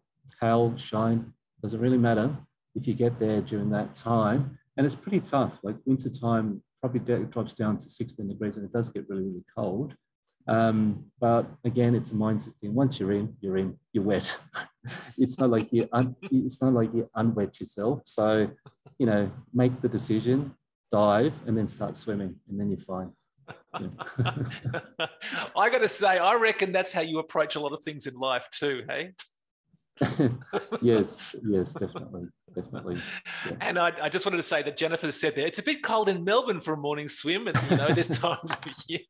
hail, shine, doesn't really matter if you get there during that time. And it's pretty tough. Like winter time probably drops down to 16 degrees and it does get really, really cold. Um, but again, it's a mindset thing. Once you're in, you're in, you're wet. it's not like you un- it's not like you unwet yourself. So, you know, make the decision, dive, and then start swimming, and then you're fine. Yeah. I got to say, I reckon that's how you approach a lot of things in life too. Hey. Yes, yes, definitely, definitely. Yeah. And I, I, just wanted to say that Jennifer said there, it's a bit cold in Melbourne for a morning swim, and you know this time of year.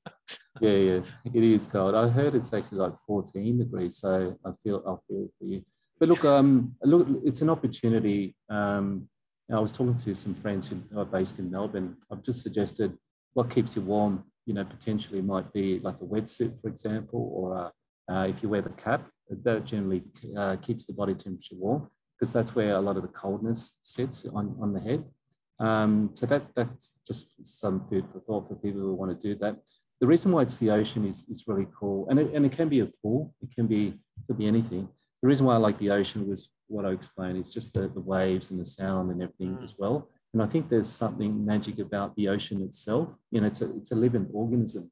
Yeah, yeah, it is cold. I heard it's actually like 14 degrees, so I feel I feel for you. But look, um, look, it's an opportunity. Um, I was talking to some friends who are based in Melbourne. I've just suggested what keeps you warm. You know, potentially might be like a wetsuit, for example, or uh, uh, if you wear the cap, that generally uh, keeps the body temperature warm because that's where a lot of the coldness sits on, on the head. Um, so that that's just some food for thought for people who want to do that. The reason why it's the ocean is, is really cool, and it, and it can be a pool. It can be could be anything. The reason why I like the ocean was what I explained. It's just the, the waves and the sound and everything mm. as well. And I think there's something magic about the ocean itself. You know, it's a, it's a living organism.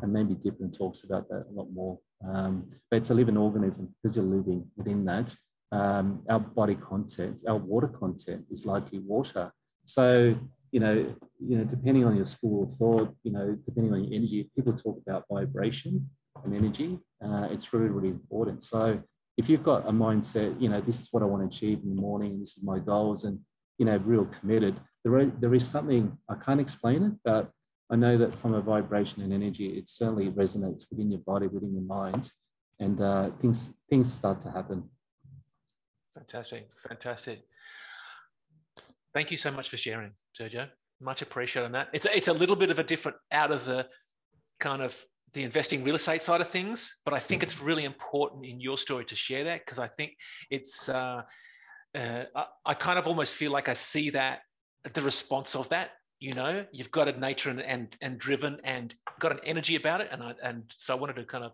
And maybe Dymphna talks about that a lot more. Um, but it's a living organism because you're living within that. Um, our body content, our water content is likely water. So, you know, you know, depending on your school of thought, you know, depending on your energy, people talk about vibration and energy. Uh, it's really, really important. So if you've got a mindset, you know, this is what I want to achieve in the morning, this is my goals, and you know, real committed. There, there is something, I can't explain it, but I know that from a vibration and energy, it certainly resonates within your body, within your mind, and uh, things, things start to happen. Fantastic, fantastic. Thank you so much for sharing, Jojo. Much appreciated on that. It's a, it's a little bit of a different out of the kind of the investing real estate side of things, but I think it's really important in your story to share that because I think it's uh, uh, I, I, kind of almost feel like I see that the response of that. You know, you've got a nature and and, and driven and got an energy about it, and I and so I wanted to kind of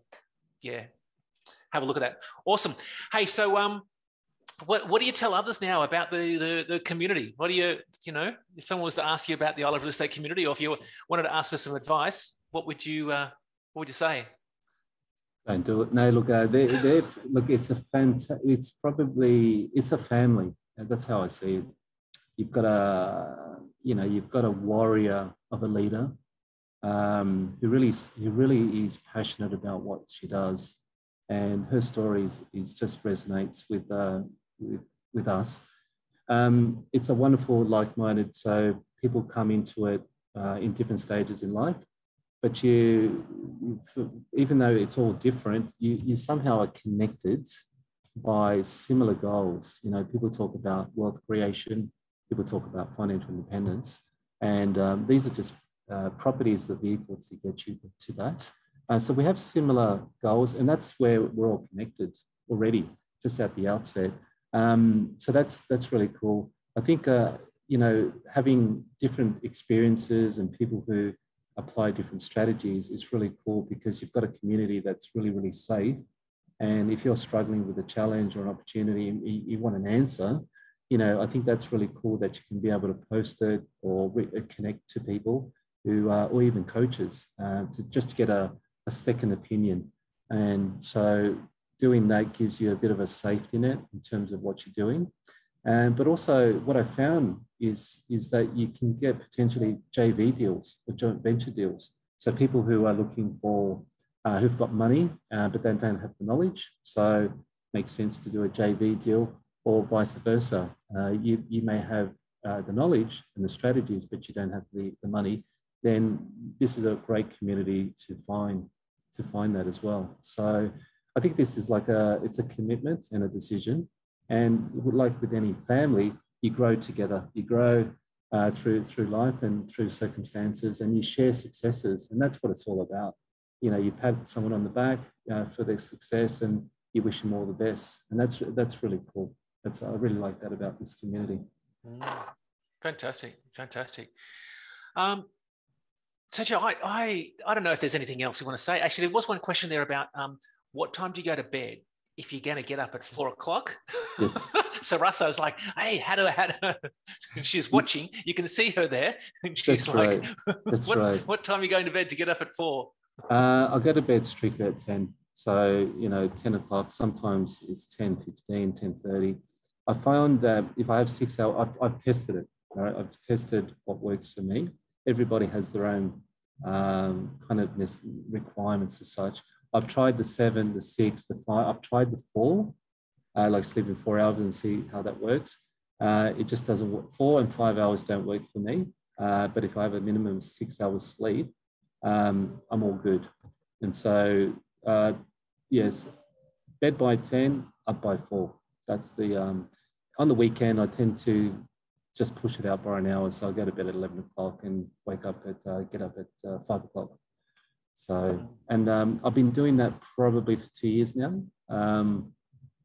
yeah have a look at that. Awesome. Hey, so um, what what do you tell others now about the, the the community? What do you you know if someone was to ask you about the of Real Estate community, or if you wanted to ask for some advice, what would you uh, what would you say? Don't do it. No, look, uh, they look. It's a fant- It's probably it's a family. That's how I see it. You've got a you know you've got a warrior of a leader um, who really who really is passionate about what she does, and her story is, is just resonates with uh, with, with us. Um, it's a wonderful like-minded. So people come into it uh, in different stages in life but you, even though it's all different, you, you somehow are connected by similar goals. You know, people talk about wealth creation, people talk about financial independence, and um, these are just uh, properties, the vehicles to get you to that. Uh, so we have similar goals, and that's where we're all connected already, just at the outset. Um, so that's that's really cool. I think uh, you know having different experiences and people who apply different strategies is really cool because you've got a community that's really, really safe. And if you're struggling with a challenge or an opportunity you, you want an answer, you know, I think that's really cool that you can be able to post it or re- uh, connect to people who, uh, or even coaches, uh, to just get a, a second opinion. And so doing that gives you a bit of a safety net in terms of what you're doing. And, but also what I found is, is that you can get potentially JV deals or joint venture deals. So people who are looking for, uh, who've got money, uh, but then don't have the knowledge. So makes sense to do a JV deal or vice versa. Uh, you, you may have uh, the knowledge and the strategies, but you don't have the, the money. Then this is a great community to find, to find that as well. So I think this is like a, it's a commitment and a decision and like with any family, you grow together. You grow uh, through through life and through circumstances, and you share successes, and that's what it's all about. You know, you pat someone on the back uh, for their success, and you wish them all the best, and that's that's really cool. That's I really like that about this community. Mm, fantastic, fantastic. Um, Sergio, I, I I don't know if there's anything else you want to say. Actually, there was one question there about um, what time do you go to bed? if you're going to get up at four o'clock. Yes. so was like, hey, how do I, how do she's watching, you can see her there. And she's That's like, right. That's what, right. what time are you going to bed to get up at four? Uh, I'll go to bed strictly at 10. So, you know, 10 o'clock, sometimes it's 10, 15, 10, 30. I found that if I have six hours, I've, I've tested it? I've tested what works for me. Everybody has their own um, kind of requirements as such. I've tried the seven, the six, the five. I've tried the four, uh, like sleeping four hours and see how that works. Uh, it just doesn't work. Four and five hours don't work for me. Uh, but if I have a minimum of six hours sleep, um, I'm all good. And so, uh, yes, bed by 10, up by four. That's the, um, on the weekend, I tend to just push it out by an hour. So I go to bed at 11 o'clock and wake up at, uh, get up at uh, five o'clock. So, and um, I've been doing that probably for two years now. Um,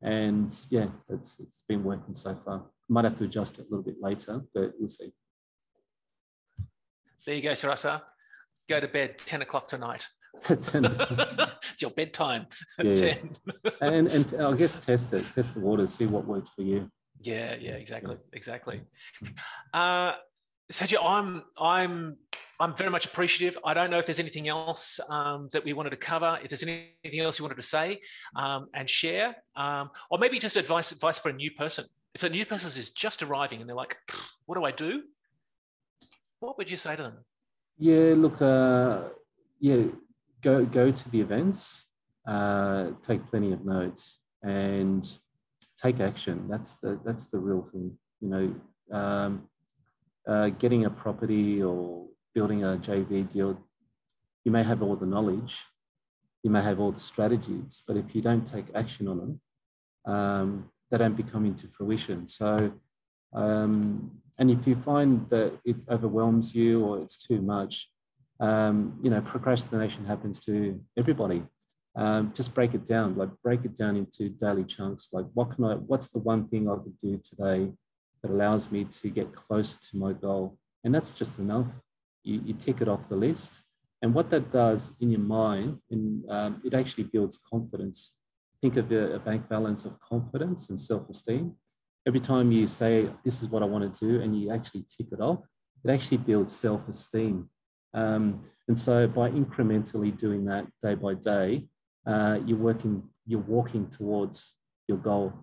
and yeah, it's, it's been working so far. Might have to adjust it a little bit later, but we'll see. There you go, Sarasa. Go to bed 10 o'clock tonight. it's your bedtime. Yeah, 10. and, and I guess test it, test the waters, see what works for you. Yeah, yeah, exactly, exactly. Uh, Sergio, I'm I'm I'm very much appreciative. I don't know if there's anything else um, that we wanted to cover. If there's anything else you wanted to say um, and share, um, or maybe just advice advice for a new person. If a new person is just arriving and they're like, "What do I do?" What would you say to them? Yeah, look, uh, yeah, go go to the events, uh, take plenty of notes, and take action. That's the that's the real thing. You know, um, uh, getting a property or building a JV deal, you may have all the knowledge, you may have all the strategies, but if you don't take action on them, um, they don't become into fruition. So, um, and if you find that it overwhelms you or it's too much, um, you know, procrastination happens to everybody. Um, just break it down, like break it down into daily chunks. Like, what can I? What's the one thing I could do today that allows me to get closer to my goal? And that's just enough. You, you tick it off the list, and what that does in your mind, in, um, it actually builds confidence. Think of a, a bank balance of confidence and self-esteem. Every time you say, "This is what I want to do," and you actually tick it off, it actually builds self-esteem. Um, and so, by incrementally doing that day by day, uh, you're working, you're walking towards your goal.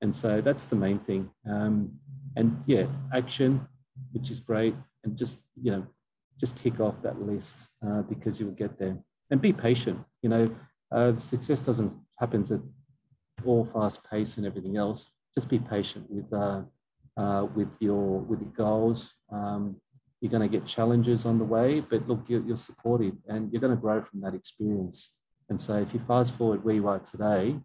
And so that's the main thing. Um, and yeah, action, which is great, and just you know, just tick off that list uh, because you will get there. And be patient. You know, uh, success doesn't happen at all fast pace and everything else. Just be patient with uh, uh, with your with your goals. Um, you're going to get challenges on the way, but look, you're, you're supportive and you're going to grow from that experience. And so if you fast forward where you are today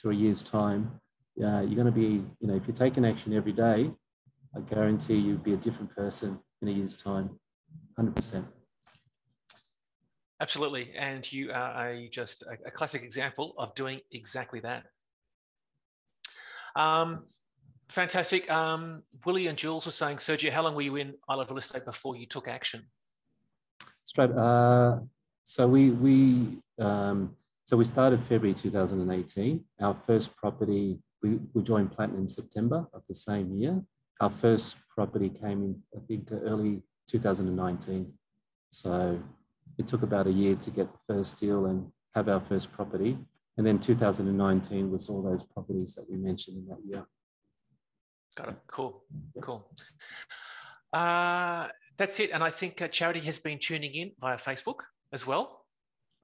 to a year's time, uh, you're going to be, you know, if you're taking action every day, I guarantee you'll be a different person in a year's time, 100%. Absolutely. And you are a, just a, a classic example of doing exactly that. Um, fantastic. Um, Willie and Jules were saying, Sergio, how long were you in I Love Real Estate before you took action? Straight. Uh, so we we um, so we started February 2018. Our first property we, we joined Platinum September of the same year. Our first property came in I think early 2019. So it took about a year to get the first deal and have our first property. And then 2019 was all those properties that we mentioned in that year. Got it. Cool. Cool. Uh, that's it. And I think uh, Charity has been tuning in via Facebook as well.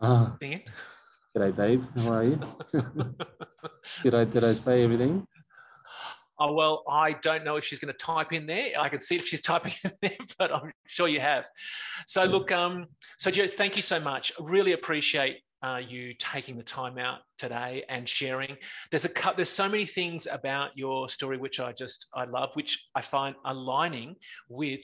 Ah. G'day, babe. How are you? did I did I say everything? Oh well, I don't know if she's going to type in there. I can see if she's typing in there, but I'm sure you have. So yeah. look, um, so Joe, thank you so much. Really appreciate uh, you taking the time out today and sharing. There's a there's so many things about your story which I just I love, which I find aligning with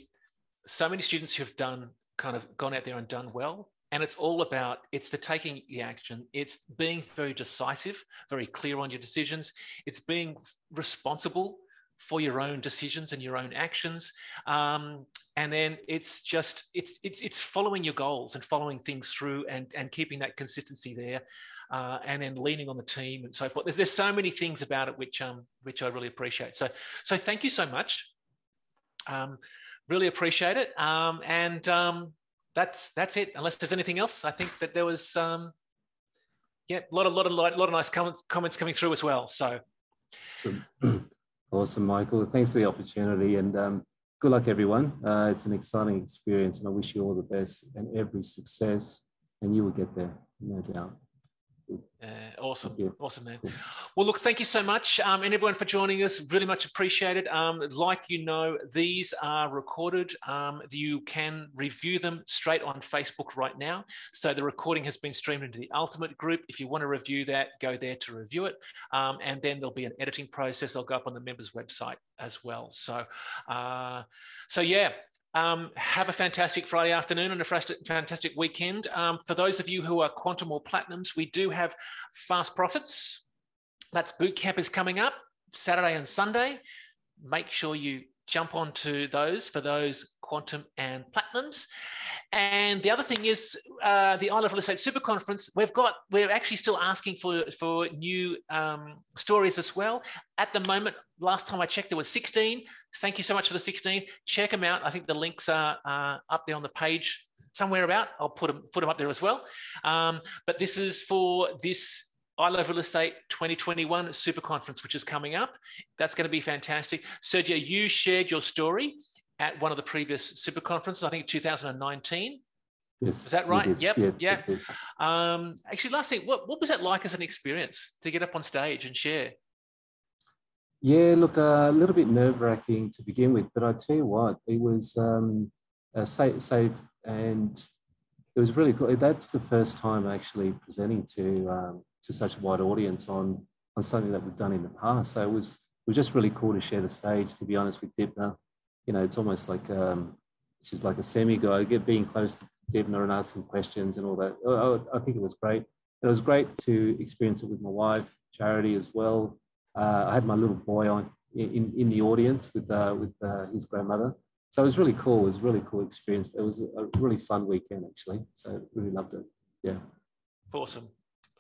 so many students who've done kind of gone out there and done well. And it's all about it's the taking the action. It's being very decisive very clear on your decisions. It's being responsible for your own decisions and your own actions. Um, and then it's just it's it's it's following your goals and following things through and and keeping that consistency there uh, and then leaning on the team and so forth. There's, there's so many things about it which um which i really appreciate. So so thank you so much. Um, really appreciate it. Um, and um, that's that's it. Unless there's anything else, I think that there was um, yeah, a lot of lot of lot of nice comments comments coming through as well. So awesome, awesome Michael. Thanks for the opportunity and um, good luck, everyone. Uh, it's an exciting experience, and I wish you all the best and every success. And you will get there, no doubt. Uh, awesome, awesome, man. Well, look, thank you so much, um, and everyone for joining us. Really much appreciated. Um, like you know, these are recorded. Um, you can review them straight on Facebook right now. So the recording has been streamed into the Ultimate group. If you want to review that, go there to review it, um, and then there'll be an editing process. I'll go up on the members' website as well. So, uh, so yeah, um, have a fantastic Friday afternoon and a fantastic weekend. Um, for those of you who are quantum or platinums, we do have fast profits. That's boot camp is coming up Saturday and Sunday. Make sure you jump onto those for those quantum and platinums. And the other thing is uh, the I Love Real Estate Super Conference. We've got we're actually still asking for for new um, stories as well. At the moment, last time I checked, there was 16. Thank you so much for the 16. Check them out. I think the links are uh, up there on the page somewhere about. I'll put them put them up there as well. Um, but this is for this I Love Real Estate 2021 Super Conference, which is coming up. That's going to be fantastic. Sergio, you shared your story at one of the previous super conferences, I think 2019. Yes, is that right? Yep. Yeah. yeah. Um, actually, last thing, what, what was that like as an experience to get up on stage and share? Yeah, look, uh, a little bit nerve wracking to begin with, but I tell you what, it was um, safe, safe, and it was really cool. That's the first time actually presenting to um, to such a wide audience on on something that we've done in the past. So it was it was just really cool to share the stage. To be honest with Dymphna, you know, it's almost like um, she's like a semi guy. Being close to Dymphna and asking questions and all that. I, I think it was great. It was great to experience it with my wife, Charity, as well. Uh, I had my little boy on in, in the audience with uh, with uh, his grandmother, so it was really cool. It was really cool experience. It was a really fun weekend actually. So really loved it. Yeah. Awesome.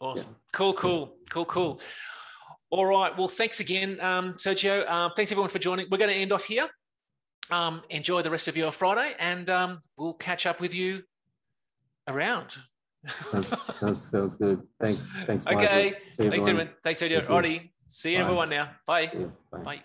Awesome. Yeah. Cool, cool, cool, cool. All right. Well, thanks again, um, Sergio. Um, thanks everyone for joining. We're going to end off here. Um, enjoy the rest of your Friday, and um, we'll catch up with you around. sounds, sounds, sounds good. Thanks. Thanks. Okay. Thanks, everyone. Thanks, Sergio. Alrighty. See you, everyone now. Bye. Bye. Bye.